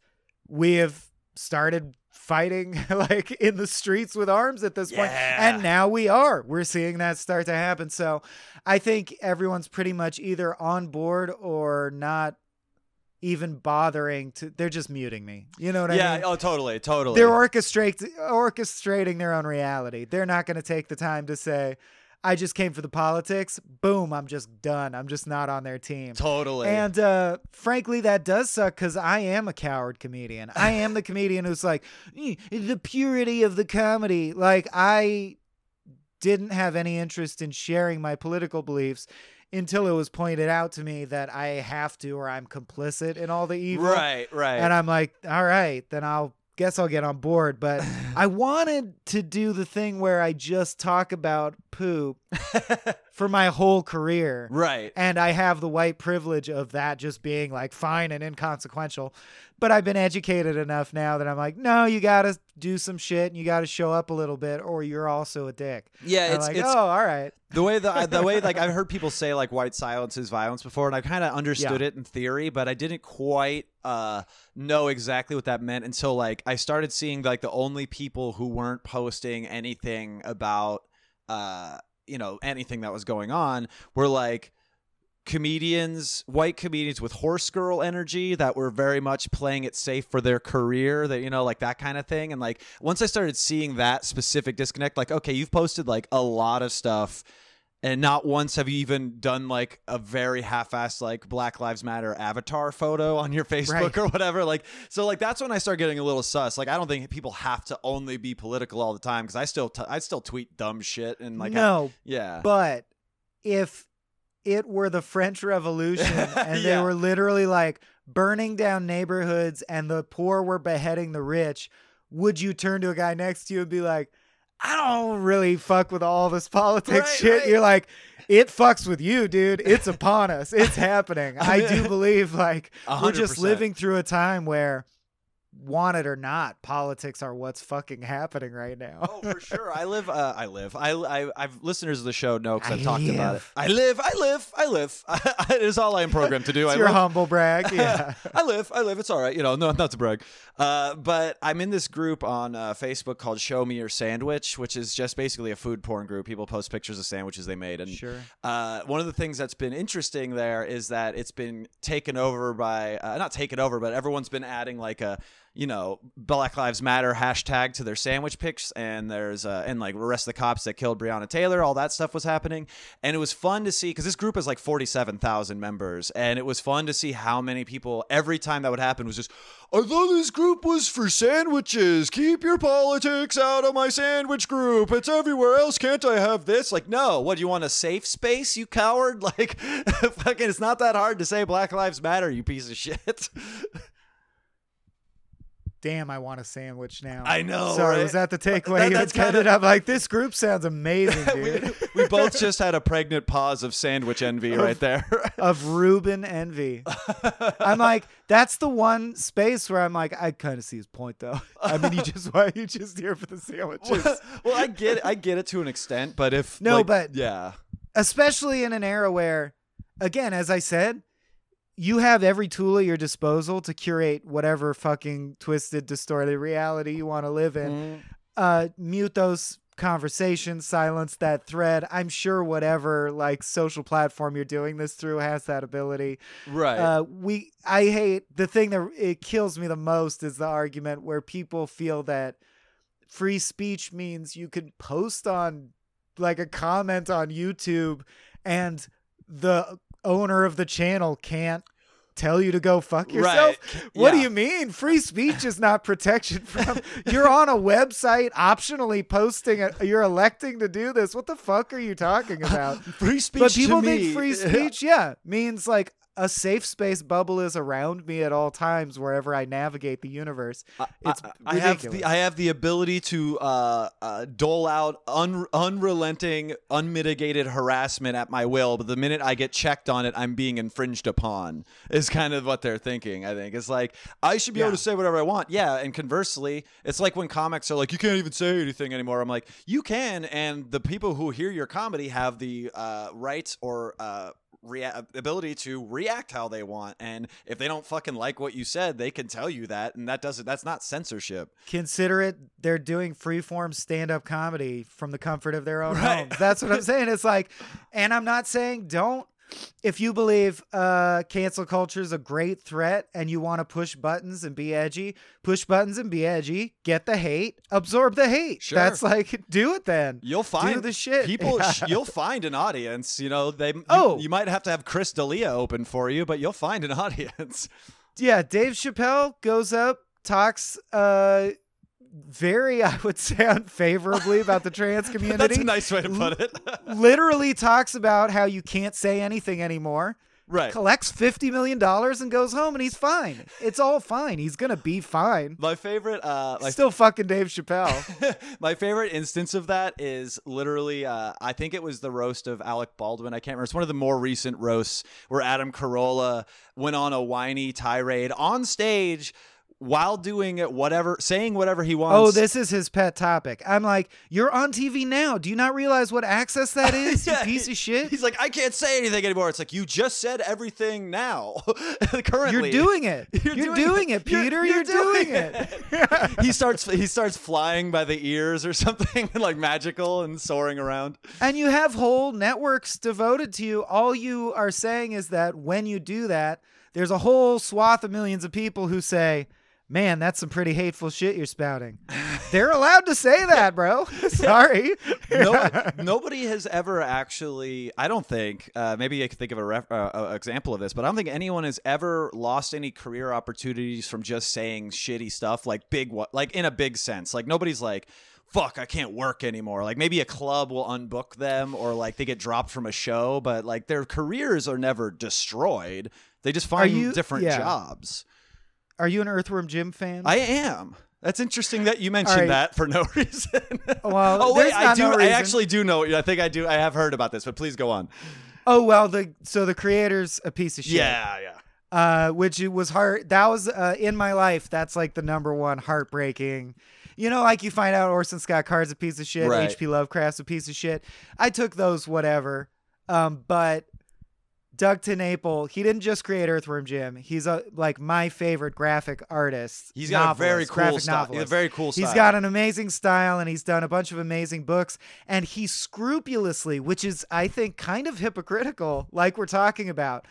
we have started fighting like in the streets with arms at this point. Yeah. and now we are. We're seeing that start to happen. So I think everyone's pretty much either on board or not even bothering to. They're just muting me. You know what I mean? yeah. Oh, totally. Totally. they're orchestrate, orchestrating their own reality. They're not going to take the time to say, I just came for the politics. Boom, I'm just done. I'm just not on their team. totally. And uh, frankly, that does suck because I am a coward comedian. I am the comedian who's like, "Eh, the purity of the comedy. Like, I didn't have any interest in sharing my political beliefs until it was pointed out to me that I have to or I'm complicit in all the evil. right. Right. And I'm like, all right, then I'll guess I'll get on board. But I wanted to do the thing where I just talk about poop for my whole career. right. And I have the white privilege of that just being like fine and inconsequential. But I've been educated enough now that I'm like, no, you got to do some shit and you got to show up a little bit or you're also a dick. Yeah. It's like, it's oh, all right. the way that the way like I've heard people say like white silence is violence before, and I kind of understood Yeah. it in theory, but I didn't quite uh, know exactly what that meant until like I started seeing like the only people who weren't posting anything about uh, you know anything that was going on were like comedians white comedians with horse girl energy that were very much playing it safe for their career that you know like that kind of thing. And like once i started seeing that specific disconnect like okay you've posted like a lot of stuff and not once have you even done like a very half-assed like black lives matter avatar photo on your facebook Right. or whatever like so like that's when i start getting a little sus like i don't think people have to only be political all the time because i still t- i still tweet dumb shit and like I- no, yeah But if it were the French Revolution and they Yeah. were literally like burning down neighborhoods and the poor were beheading the rich, would you turn to a guy next to you and be like, I don't really fuck with all this politics Right, shit? right. You're like, it fucks with you, dude. It's upon us. It's happening. I do believe like A we're just living through a time where want it or not, politics are what's fucking happening right now. Oh, for sure. I live. Uh, I live. I, I. I've listeners of the show know because I I've talked about it. live. I live. I live. I live. it is all I am programmed to do. It's I your live. humble brag. Yeah. I live. I live. It's all right. You know, no, not to brag. Uh, but I'm in this group on uh, Facebook called Show Me Your Sandwich, which is just basically a food porn group. People post pictures of sandwiches they made, and Sure. uh, one of the things that's been interesting there is that it's been taken over by uh, not taken over, but everyone's been adding like a you know Black Lives Matter hashtag to their sandwich pics, and there's uh, and like arrest the cops that killed Breonna Taylor. All that stuff was happening, and it was fun to see because this group has like forty seven thousand members, and it was fun to see how many people every time that would happen was just. I thought this group was for sandwiches. Keep your politics out of my sandwich group. It's everywhere else. Can't I have this? Like, no. What do you want a safe space, you coward? Like, fucking, it's not that hard to say Black Lives Matter, you piece of shit. Damn, I want a sandwich now. I know, Sorry, right? was that the takeaway That- that's kinda- I'm like, this group sounds amazing, we, dude. we both just had a pregnant pause of sandwich envy right there. of Reuben envy. I'm like, that's the one space where I'm like, I kind of see his point though. I mean, you just why you just here for the sandwiches, well, I get it. I get it to an extent, but if No, like, but- yeah, especially in an era where, again, as I said, you have every tool at your disposal to curate whatever fucking twisted, distorted reality you want to live in. Mm-hmm. uh, mute those conversations, silence that thread. I'm sure whatever like social platform you're doing this through has that ability. right. Uh, we I hate the thing that it kills me the most is the argument where people feel that free speech means you can post on like a comment on YouTube and the owner of the channel can't tell you to go fuck yourself. Right. What do you mean? Free speech is not protection from you're on a website optionally posting it. You're electing to do this. What the fuck are you talking about? free speech. but people to think me- free speech, yeah, means like a safe space bubble is around me at all times wherever I navigate the universe. It's I, I have ridiculous. the I have the ability to uh, uh, dole out un, unrelenting, unmitigated harassment at my will, but the minute I get checked on it, I'm being infringed upon. Is kind of what they're thinking. I think it's like I should be able to say whatever I want. Yeah, and conversely, it's like when comics are like, you can't even say anything anymore. I'm like, you can, and the people who hear your comedy have the uh, right or uh, rea- ability to react how they want and if they don't fucking like what you said they can tell you that and that doesn't that's not censorship consider it they're doing freeform stand-up comedy from the comfort of their own Right. homes. That's what I'm saying. It's like, and I'm not saying don't. If you believe uh, cancel culture is a great threat and you want to push buttons and be edgy, push buttons and be edgy. Get the hate, absorb the hate. Sure. That's like, do it then. you'll find do the shit. people Yeah. you'll find an audience you know they you, Oh. you might have to have chris D'Elia open for you but you'll find an audience yeah, Dave Chappelle goes up, talks uh very, I would say, unfavorably about the trans community. that's a nice way to put it Literally talks about how you can't say anything anymore. right Collects fifty million dollars and goes home, and he's fine. It's all fine. He's gonna be fine. my favorite uh my Still fucking Dave Chappelle. my favorite instance of that is literally uh, I think it was the roast of Alec Baldwin. I can't remember. It's one of the more recent roasts where Adam Carolla went on a whiny tirade on stage while doing it whatever saying whatever he wants. oh, this is his pet topic. I'm like, you're on TV now. Do you not realize what access that is? Yeah, you piece of shit. He's like, I can't say anything anymore. It's like you just said everything now. Currently, You're doing it. You're, You're doing, doing it, You're- Peter. you're You're, doing, doing it. he starts he starts flying by the ears or something like magical and soaring around. And you have whole networks devoted to you. All you are saying is that when you do that, there's a whole swath of millions of people who say, Man, that's some pretty hateful shit you're spouting. They're allowed to say that, bro. Sorry. no, nobody has ever actually. I don't think. Uh, maybe I could think of a ref, uh, uh, example of this, but I don't think anyone has ever lost any career opportunities from just saying shitty stuff, like big, like in a big sense. Like nobody's like. Fuck, I can't work anymore. Like maybe a club will unbook them or like they get dropped from a show, but like their careers are never destroyed. They just find you- different yeah. jobs. Are you an Earthworm Jim fan? I am. That's interesting that you mentioned right. that for no reason. Well, oh wait, I do. no I actually do know. I think I do. I have heard about this, but please go on. oh well, the so the creator's a piece of shit. Yeah, yeah. uh, which it was hard. That was uh, in my life. That's like the number one heartbreaking. You know, like you find out Orson Scott Card's a piece of shit, Right. H.P. Lovecraft's a piece of shit. I took those whatever, um, but Doug TenNapel, he didn't just create Earthworm Jim. He's a like my favorite graphic artist. He's got a very cool graphic style. Has a very cool He's style. got an amazing style and he's done a bunch of amazing books. And he scrupulously, which is, I think, kind of hypocritical, like we're talking about,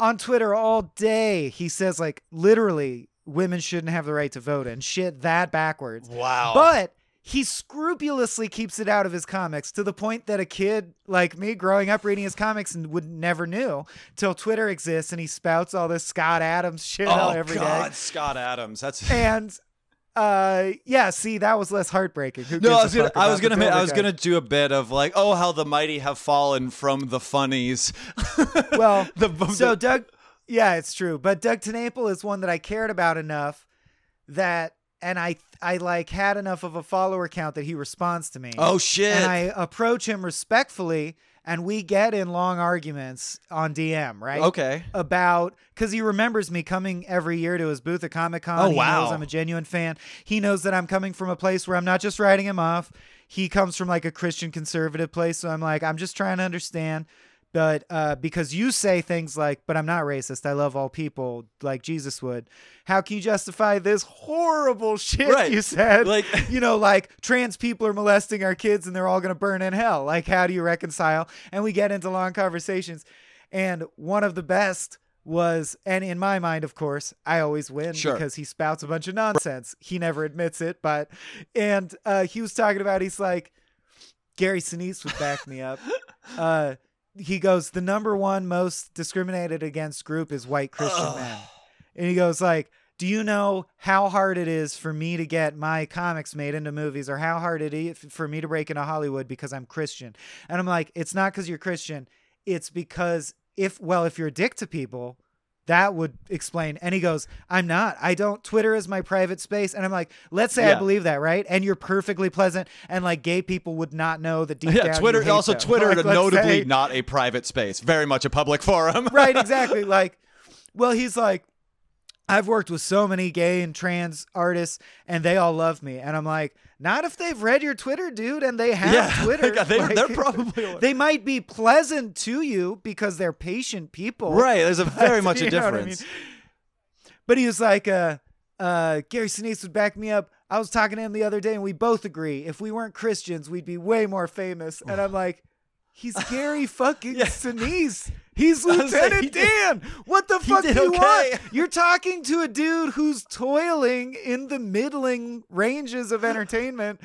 on Twitter all day, he says, like, literally, women shouldn't have the right to vote and shit that backwards. Wow. But he scrupulously keeps it out of his comics to the point that a kid like me growing up reading his comics and would never knew till Twitter exists and he spouts all this Scott Adams shit oh every day. Oh, God, Scott Adams. That's And uh yeah, see that was less heartbreaking. Who no. I was gonna. I was gonna. ma- I was gonna do a bit of like, oh, how the mighty have fallen from the funnies. Well, the, so Doug, yeah, it's true. But Doug TenNapel is one that I cared about enough that, and I, I like had enough of a follower count that he responds to me. oh shit. and I approach him respectfully, and we get in long arguments on DM, right? okay. About because he remembers me coming every year to his booth at Comic Con. Oh, he wow. knows I'm a genuine fan. He knows that I'm coming from a place where I'm not just writing him off. He comes from like a Christian conservative place, so I'm like, I'm just trying to understand. But uh, because you say things like, "But I'm not racist. I love all people," like Jesus would. How can you justify this horrible shit Right. you said? Like- you know, like trans people are molesting our kids and they're all going to burn in hell. Like, how do you reconcile? And we get into long conversations. And one of the best was, and in my mind, of course, I always win Sure. because he spouts a bunch of nonsense. He never admits it, but, and uh, he was talking about, he's like, Gary Sinise would back me up. Uh, he goes, the number one most discriminated against group is white Christian men. And he goes like, "Do you know how hard it is for me to get my comics made into movies, or how hard it is for me to break into Hollywood because I'm Christian?" And I'm like, "It's not because you're Christian. It's because if well, if you're a dick to people, that would explain. And he goes, I'm not. I don't. Twitter is my private space. And I'm like, let's say I believe that, right? And you're perfectly pleasant, and like gay people would not know that deep Yeah, down. Twitter also them. Twitter Like, notably say- not a private space, very much a public forum. right, exactly. Like, well, he's like, I've worked with so many gay and trans artists, and they all love me. And I'm like, not if they've read your Twitter, dude, and they have Yeah, Twitter. they- Like, they're probably- they might be pleasant to you because they're patient people, Right, there's a very much a what I difference. mean? But he was like, uh, uh, Gary Sinise would back me up. I was talking to him the other day, and we both agree if we weren't Christians, we'd be way more famous. And I'm like, he's Gary fucking Yeah. Sinise. He's Lieutenant he did- Dan. What the fuck do you okay. want? You're talking to a dude who's toiling in the middling ranges of entertainment.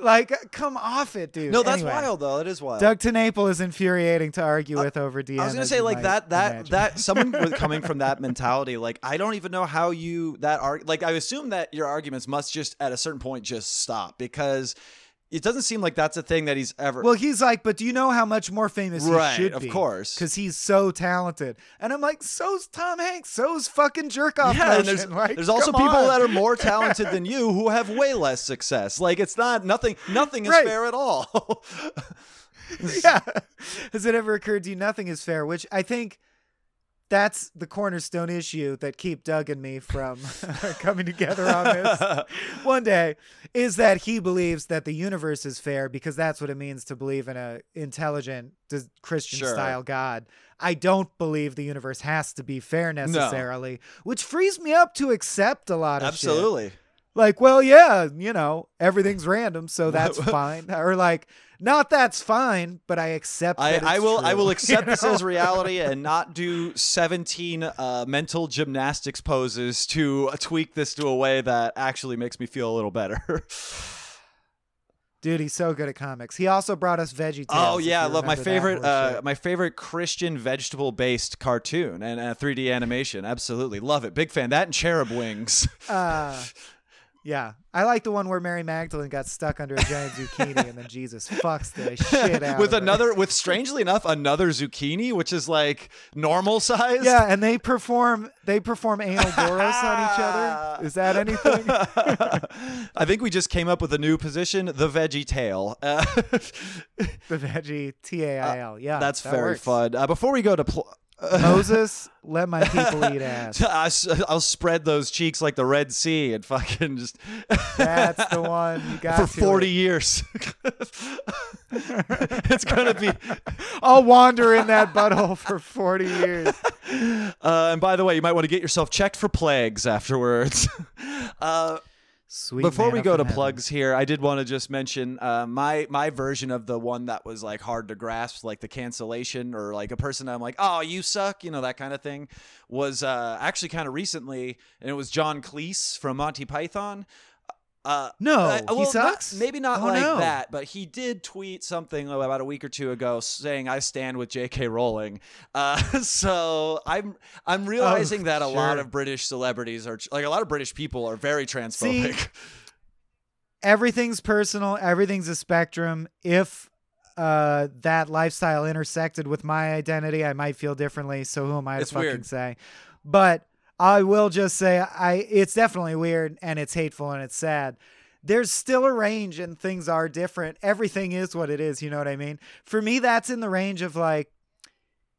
Like, come off it, dude. No, that's Anyway, wild though. It is wild. Doug TenNapel is infuriating to argue with over DM. I was gonna say like that that imagine. that someone with coming from that mentality, like I don't even know how you that arg like I assume that your arguments must just at a certain point just stop because it doesn't seem like that's a thing that he's ever. Well, he's like, but do you know how much more famous Right, he should of be? course. because he's so talented. And I'm like, so's Tom Hanks, so's fucking jerk off. yeah, and there's Like, there's also people on. that are more talented than you who have way less success. Like it's not nothing nothing is Right. fair at all. yeah. Has it ever occurred to you nothing is fair? Which I think that's the cornerstone issue that keep Doug and me from coming together on this one day is that he believes that the universe is fair because that's what it means to believe in a intelligent Christian Sure. style God. I don't believe the universe has to be fair necessarily, which frees me up to accept a lot of shit. Like, well, yeah, you know, everything's random, so that's fine. Or like, not that's fine, but I accept. I, I will I true. will You accept this know? as reality and not do 17 uh, mental gymnastics poses to tweak this to a way that actually makes me feel a little better. Dude, he's so good at comics. He also brought us Veggie Tales. oh yeah, I love my favorite uh, my favorite Christian vegetable based cartoon and uh, 3D animation. Absolutely love it. Big fan. That and cherub wings. Uh, yeah, I like the one where Mary Magdalene got stuck under a giant zucchini, and then Jesus fucks the shit out with of her. another with strangely enough another zucchini which is like normal size. Yeah, and they perform they perform anal boros on each other. Is that anything? I think we just came up with a new position, the veggie tail. Uh, the veggie T A I L. Yeah, that's that very works. fun. Uh, before we go to pl- Moses, let my people eat ass. I, will spread those cheeks like the Red Sea and fucking just That's the one you got for 40 it. years. it's going to be. I'll wander in that butthole for 40 years. Uh, and by the way, you might want to get yourself checked for plagues afterwards. uh, Sweet. Before we go to heaven. plugs here, I did want to just mention uh, my my version of the one that was like hard to grasp, like the cancellation or like a person I'm like, oh, you suck, you know that kind of thing, was uh, actually kind of recently, and it was John Cleese from Monty Python. Uh, No, uh, he well, not- sucks? maybe not Oh, like no. that, but he did tweet something about a week or two ago saying, "I stand with J.K. Rowling." Uh, so I'm I'm realizing that a lot Oh, of British celebrities are like a lot of British people are very transphobic. Everything's personal, everything's a spectrum. If uh, that lifestyle intersected with my identity, I might feel differently. So who am I to fucking weird. say? But I will just say I it's definitely weird and it's hateful and it's sad. There's still a range and things are different. Everything is what it is, you know what I mean? For me that's in the range of like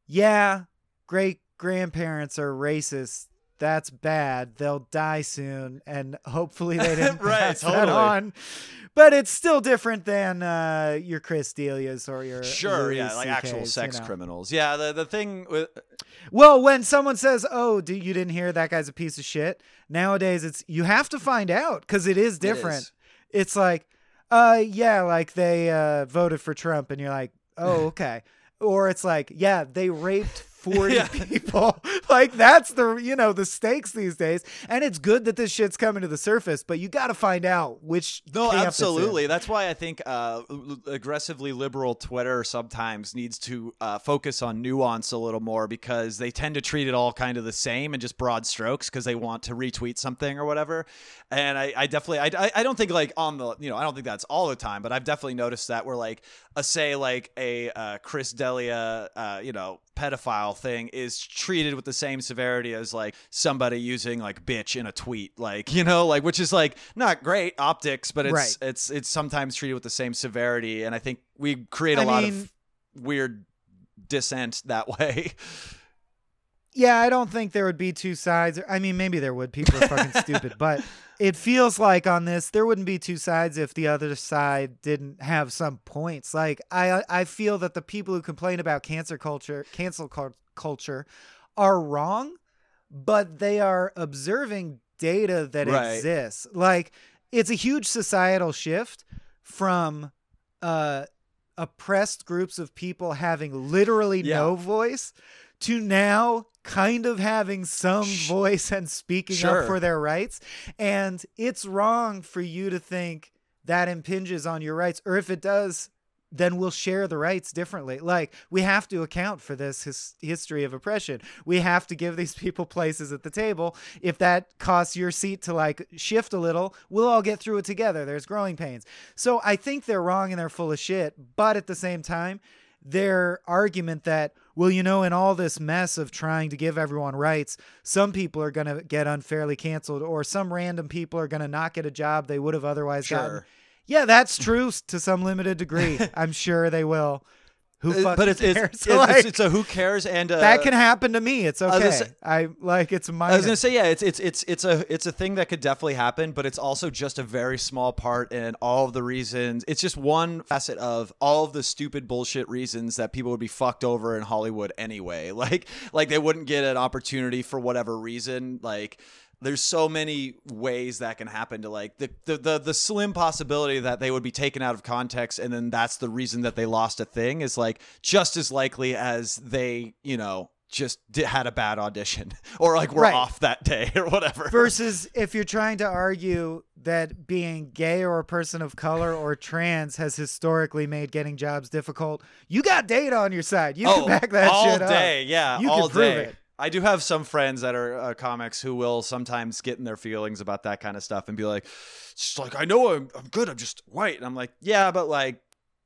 yeah, great grandparents are racist. That's bad. They'll die soon, and hopefully they didn't Right, pass that on. But it's still different than uh, your Chris D'Elia's or your Sure, Louis yeah, like actual sex you know. criminals. Yeah, the the thing with Well, when someone says, "Oh, do you didn't hear that guy's a piece of shit?" Nowadays, it's you have to find out because it is different. is. It's like, uh, yeah, like they uh, voted for Trump, and you're like, oh, okay. or it's like, yeah, they raped 40 Yeah. people. like that's the you know the stakes these days, and it's good that this shit's coming to the surface, but you got to find out which. No, camp it's in. absolutely. That's why I think uh, aggressively liberal Twitter sometimes needs to uh, focus on nuance a little more because they tend to treat it all kind of the same and just broad strokes because they want to retweet something or whatever. And I, I definitely, I, I- I don't think like on the, you know, I don't think that's all the time, but I've definitely noticed that where like a say like a uh, Chris D'Elia, uh, you know, pedophile thing is treated with the same severity as like somebody using like bitch in a tweet like you know like which is like not great optics but it's Right. it's it's sometimes treated with the same severity and i think we create a I lot mean- of weird dissent that way Yeah, I don't think there would be two sides. I mean, maybe there would. People are fucking stupid, but it feels like on this there wouldn't be two sides if the other side didn't have some points. Like I, I feel that the people who complain about cancer culture, cancel cul- culture, are wrong, but they are observing data that Right. exists. Like it's a huge societal shift from uh, oppressed groups of people having literally Yeah. no voice to now kind of having some voice and speaking Sure. up for their rights. And it's wrong for you to think that impinges on your rights, or if it does, then we'll share the rights differently. Like we have to account for this his- history of oppression. We have to give these people places at the table. If that costs your seat to like shift a little, we'll all get through it together. There's growing pains. So I think they're wrong and they're full of shit. But at the same time, their argument that well you know in all this mess of trying to give everyone rights some people are going to get unfairly canceled or some random people are going to not get a job they would have otherwise gotten. Yeah that's true to some limited degree. I'm sure they will who Uh, fucking but it's it's, cares? it's, Like, it's, it's a who cares and uh, that can happen to me it's okay say- i like it's minor I was gonna say yeah, it's it's it's it's a it's a thing that could definitely happen, but it's also just a very small part in all of the reasons. It's just one facet of all of the stupid bullshit reasons that people would be fucked over in Hollywood anyway. Like like they wouldn't get an opportunity for whatever reason. Like there's so many ways that can happen to like the, the the the slim possibility that they would be taken out of context and then that's the reason that they lost a thing is like just as likely as they you know just di- had a bad audition or like were Right. off that day or whatever versus if you're trying to argue that being gay or a person of color or trans has historically made getting jobs difficult, you got data on your side. You can oh, back that Oh, all shit up. All day yeah You all can prove day it. I do have some friends that are uh, comics who will sometimes get in their feelings about that kind of stuff and be like, "It's like I know I'm, I'm good. I'm just white." And I'm like, "Yeah, but like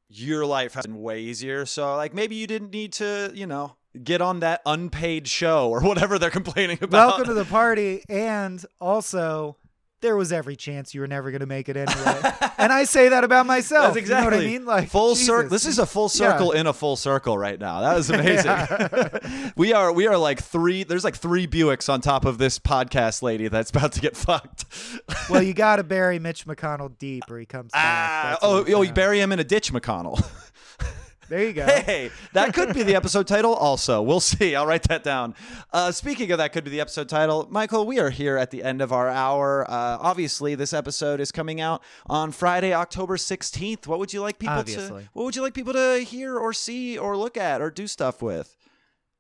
your life has been way easier. So like maybe you didn't need to, you know, get on that unpaid show or whatever they're complaining about." Welcome to the party. And also, there was every chance you were never going to make it anyway. and I say that about myself. That's exactly You know what I mean? Like full circle. This is a full circle in a full circle right now. That is amazing. we are we are like three. There's like three Buicks on top of this podcast lady that's about to get fucked. well, you got to bury Mitch McConnell deep, or he comes back. Ah, That's oh, oh, you bury him in a ditch, McConnell. There you go. Hey, that could be the episode title. Also, we'll see. I'll write that down. Uh, speaking of that, could be the episode title. Michael, we are here at the end of our hour. Uh, obviously, this episode is coming out on Friday, October sixteenth. What would you like people Obviously. to? What would you like people to hear or see or look at or do stuff with?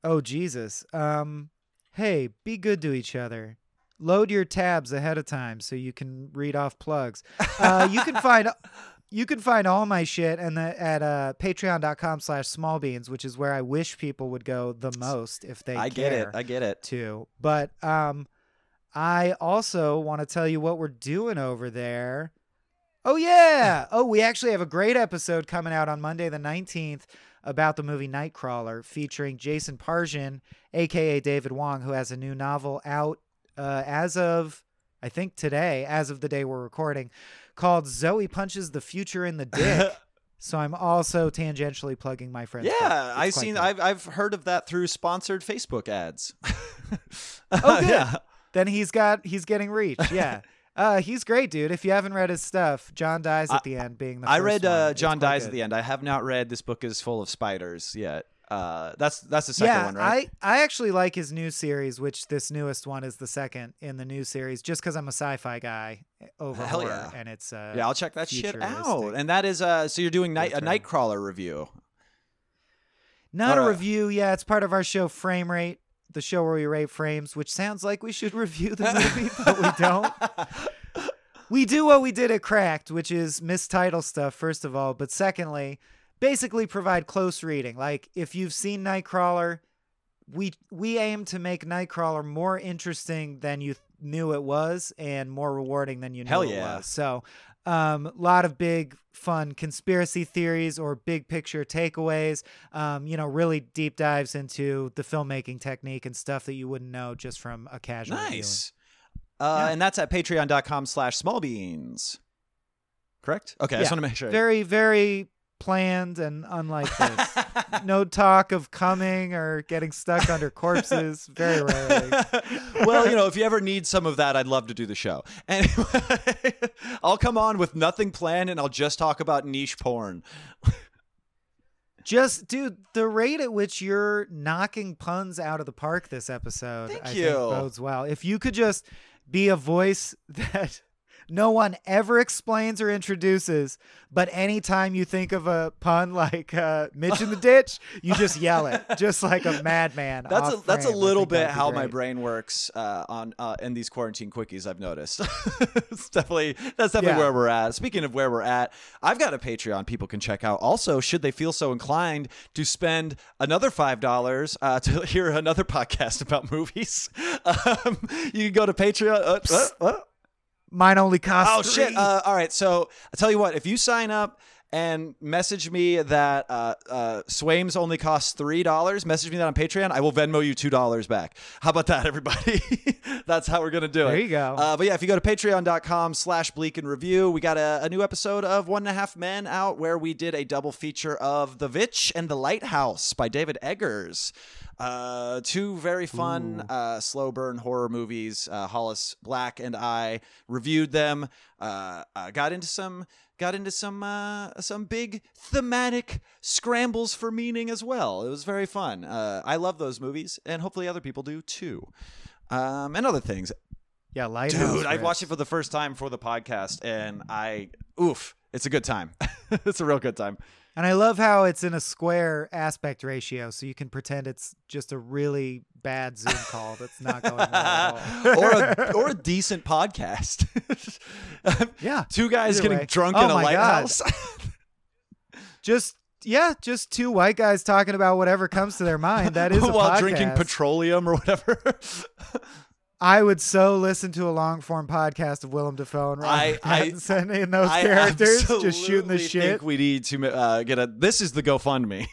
Oh Jesus. Um hey, be good to each other. Load your tabs ahead of time so you can read off plugs. Uh, you can find you can find all my shit and the, at uh, patreon.com slash smallbeans, which is where I wish people would go the most if they I get it. I get it. too But um I also want to tell you what we're doing over there. Oh yeah. Oh, we actually have a great episode coming out on Monday the 19th about the movie Nightcrawler featuring Jason Pargin, aka David Wong, who has a new novel out uh, as of I think today, as of the day we're recording, called Zoe Punches the Future in the Dick. so I'm also tangentially plugging my friend's book. Yeah, I've seen. good. I've I've heard of that through sponsored Facebook ads. Oh, good. yeah. then he's got he's getting reach. Yeah. Uh, he's great, dude. If you haven't read his stuff, John dies at the end, being the I first read uh, John Dies at the end. I have not read this book is full of spiders yet. Uh, that's that's the second yeah, one, right? I, I actually like his new series, which this newest one is the second in the new series, just because I'm a sci-fi guy eh, over Hell horror, yeah. and it's uh, yeah, I'll check that shit out. And that is uh, so you're doing night a Nightcrawler review. not a review. Yeah, it's part of our show Frame Rate, the show where we rate frames, which sounds like we should review the movie, but we don't. we do what we did at Cracked, which is mistitle stuff, first of all, but secondly, basically provide close reading. Like if you've seen Nightcrawler, we we aim to make Nightcrawler more interesting than you th- knew it was and more rewarding than you knew Hell it yeah. was. So um, a lot of big fun conspiracy theories or big picture takeaways. Um, you know, really deep dives into the filmmaking technique and stuff that you wouldn't know just from a casual. Nice. Uh, Yeah. And that's at patreon.com slash smallbeans. Correct? Okay, I just Yeah. want to make sure. Very, very planned and unlike this. no talk of coming or getting stuck under corpses. Very rarely. well, you know, if you ever need some of that, I'd love to do the show. Anyway, I'll come on with nothing planned and I'll just talk about niche porn. Just, dude, the rate at which you're knocking puns out of the park this episode, Thank I you. think bodes well. If you could just be a voice that no one ever explains or introduces, but anytime you think of a pun like uh, Mitch in the ditch, you just yell it, just like a madman. That's a, that's a frame. Little bit how my brain works uh, on uh, in these quarantine quickies. I've noticed. it's definitely that's definitely Yeah. where we're at. Speaking of where we're at, I've got a Patreon people can check out. Also, should they feel so inclined to spend another five dollars uh, to hear another podcast about movies, um, you can go to Patreon. Mine only costs. Oh shit! Uh, all right, so I tell you what, if you sign up and message me that uh, uh, Swaim's only costs three dollars, message me that on Patreon. I will Venmo you two dollars back. How about that, everybody? That's how we're gonna do it. There you go. Uh, but yeah, if you go to Patreon.com/slash Bleak and Review, we got a, a new episode of One and a Half Men out where we did a double feature of The Vitch and The Lighthouse by David Eggers. Uh, two very fun uh, slow burn horror movies. Uh, Hollis Black and I reviewed them. Uh, uh, got into some got into some uh, some big thematic scrambles for meaning as well. It was very fun. Uh, I love those movies, and hopefully other people do too. Um, and other things. yeah, Lighthouse. Dude, I watched it for the first time for the podcast, and I oof, it's a good time. it's a real good time. And I love how it's in a square aspect ratio, so you can pretend it's just a really bad Zoom call that's not going well at all. or a or a decent podcast. Yeah, Two guys getting way. drunk Oh in a lighthouse. just yeah, just two white guys talking about whatever comes to their mind. That is a while podcast. drinking petroleum or whatever. I would so listen to a long form podcast of Willem Dafoe and I- Robert I- Pattinson in those I characters, just shooting the shit. Think we need to uh, get a. This is the GoFundMe.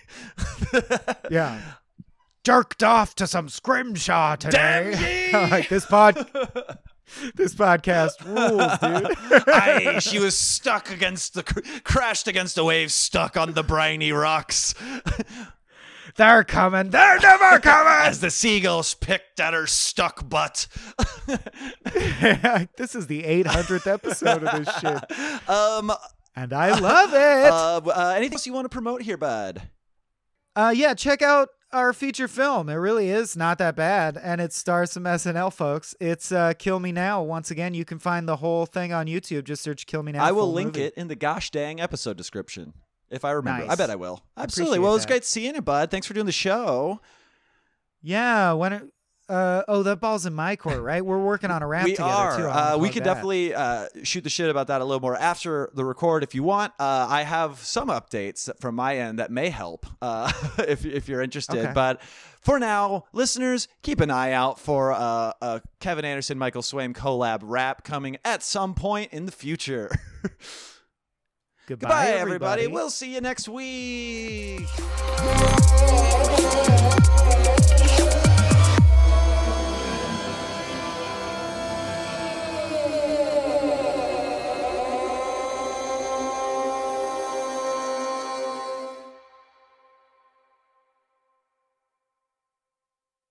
yeah. Jerked off to some scrimshaw today. like this pod, this podcast rules, dude. Aye, she was stuck against the crashed against a wave, stuck on the briny rocks. They're coming. They're never coming. As the seagulls picked at her stuck butt. this is the 800th episode of this shit, Um, and I love it. uh, uh, anything else you want to promote here, bud? Uh, yeah, check out our feature film. It really is not that bad, and it stars some SNL folks. It's uh, Kill Me Now. Once again, you can find the whole thing on YouTube. Just search Kill Me Now. I will link movie. it in the gosh dang episode description if I remember. I bet I will. Absolutely. Appreciate Well, it was that. great seeing you, bud. Thanks for doing the show. Yeah, when it, uh, oh, that ball's in my court, right? We're working on a rap we together are. too. Uh, we could that. definitely uh, shoot the shit about that a little more after the record if you want. Uh, I have some updates from my end that may help uh, if if you're interested. Okay. But for now, listeners, keep an eye out for uh, a Kevin Anderson Michael Swaim collab rap coming at some point in the future. Goodbye, Goodbye, everybody. We'll see you next week.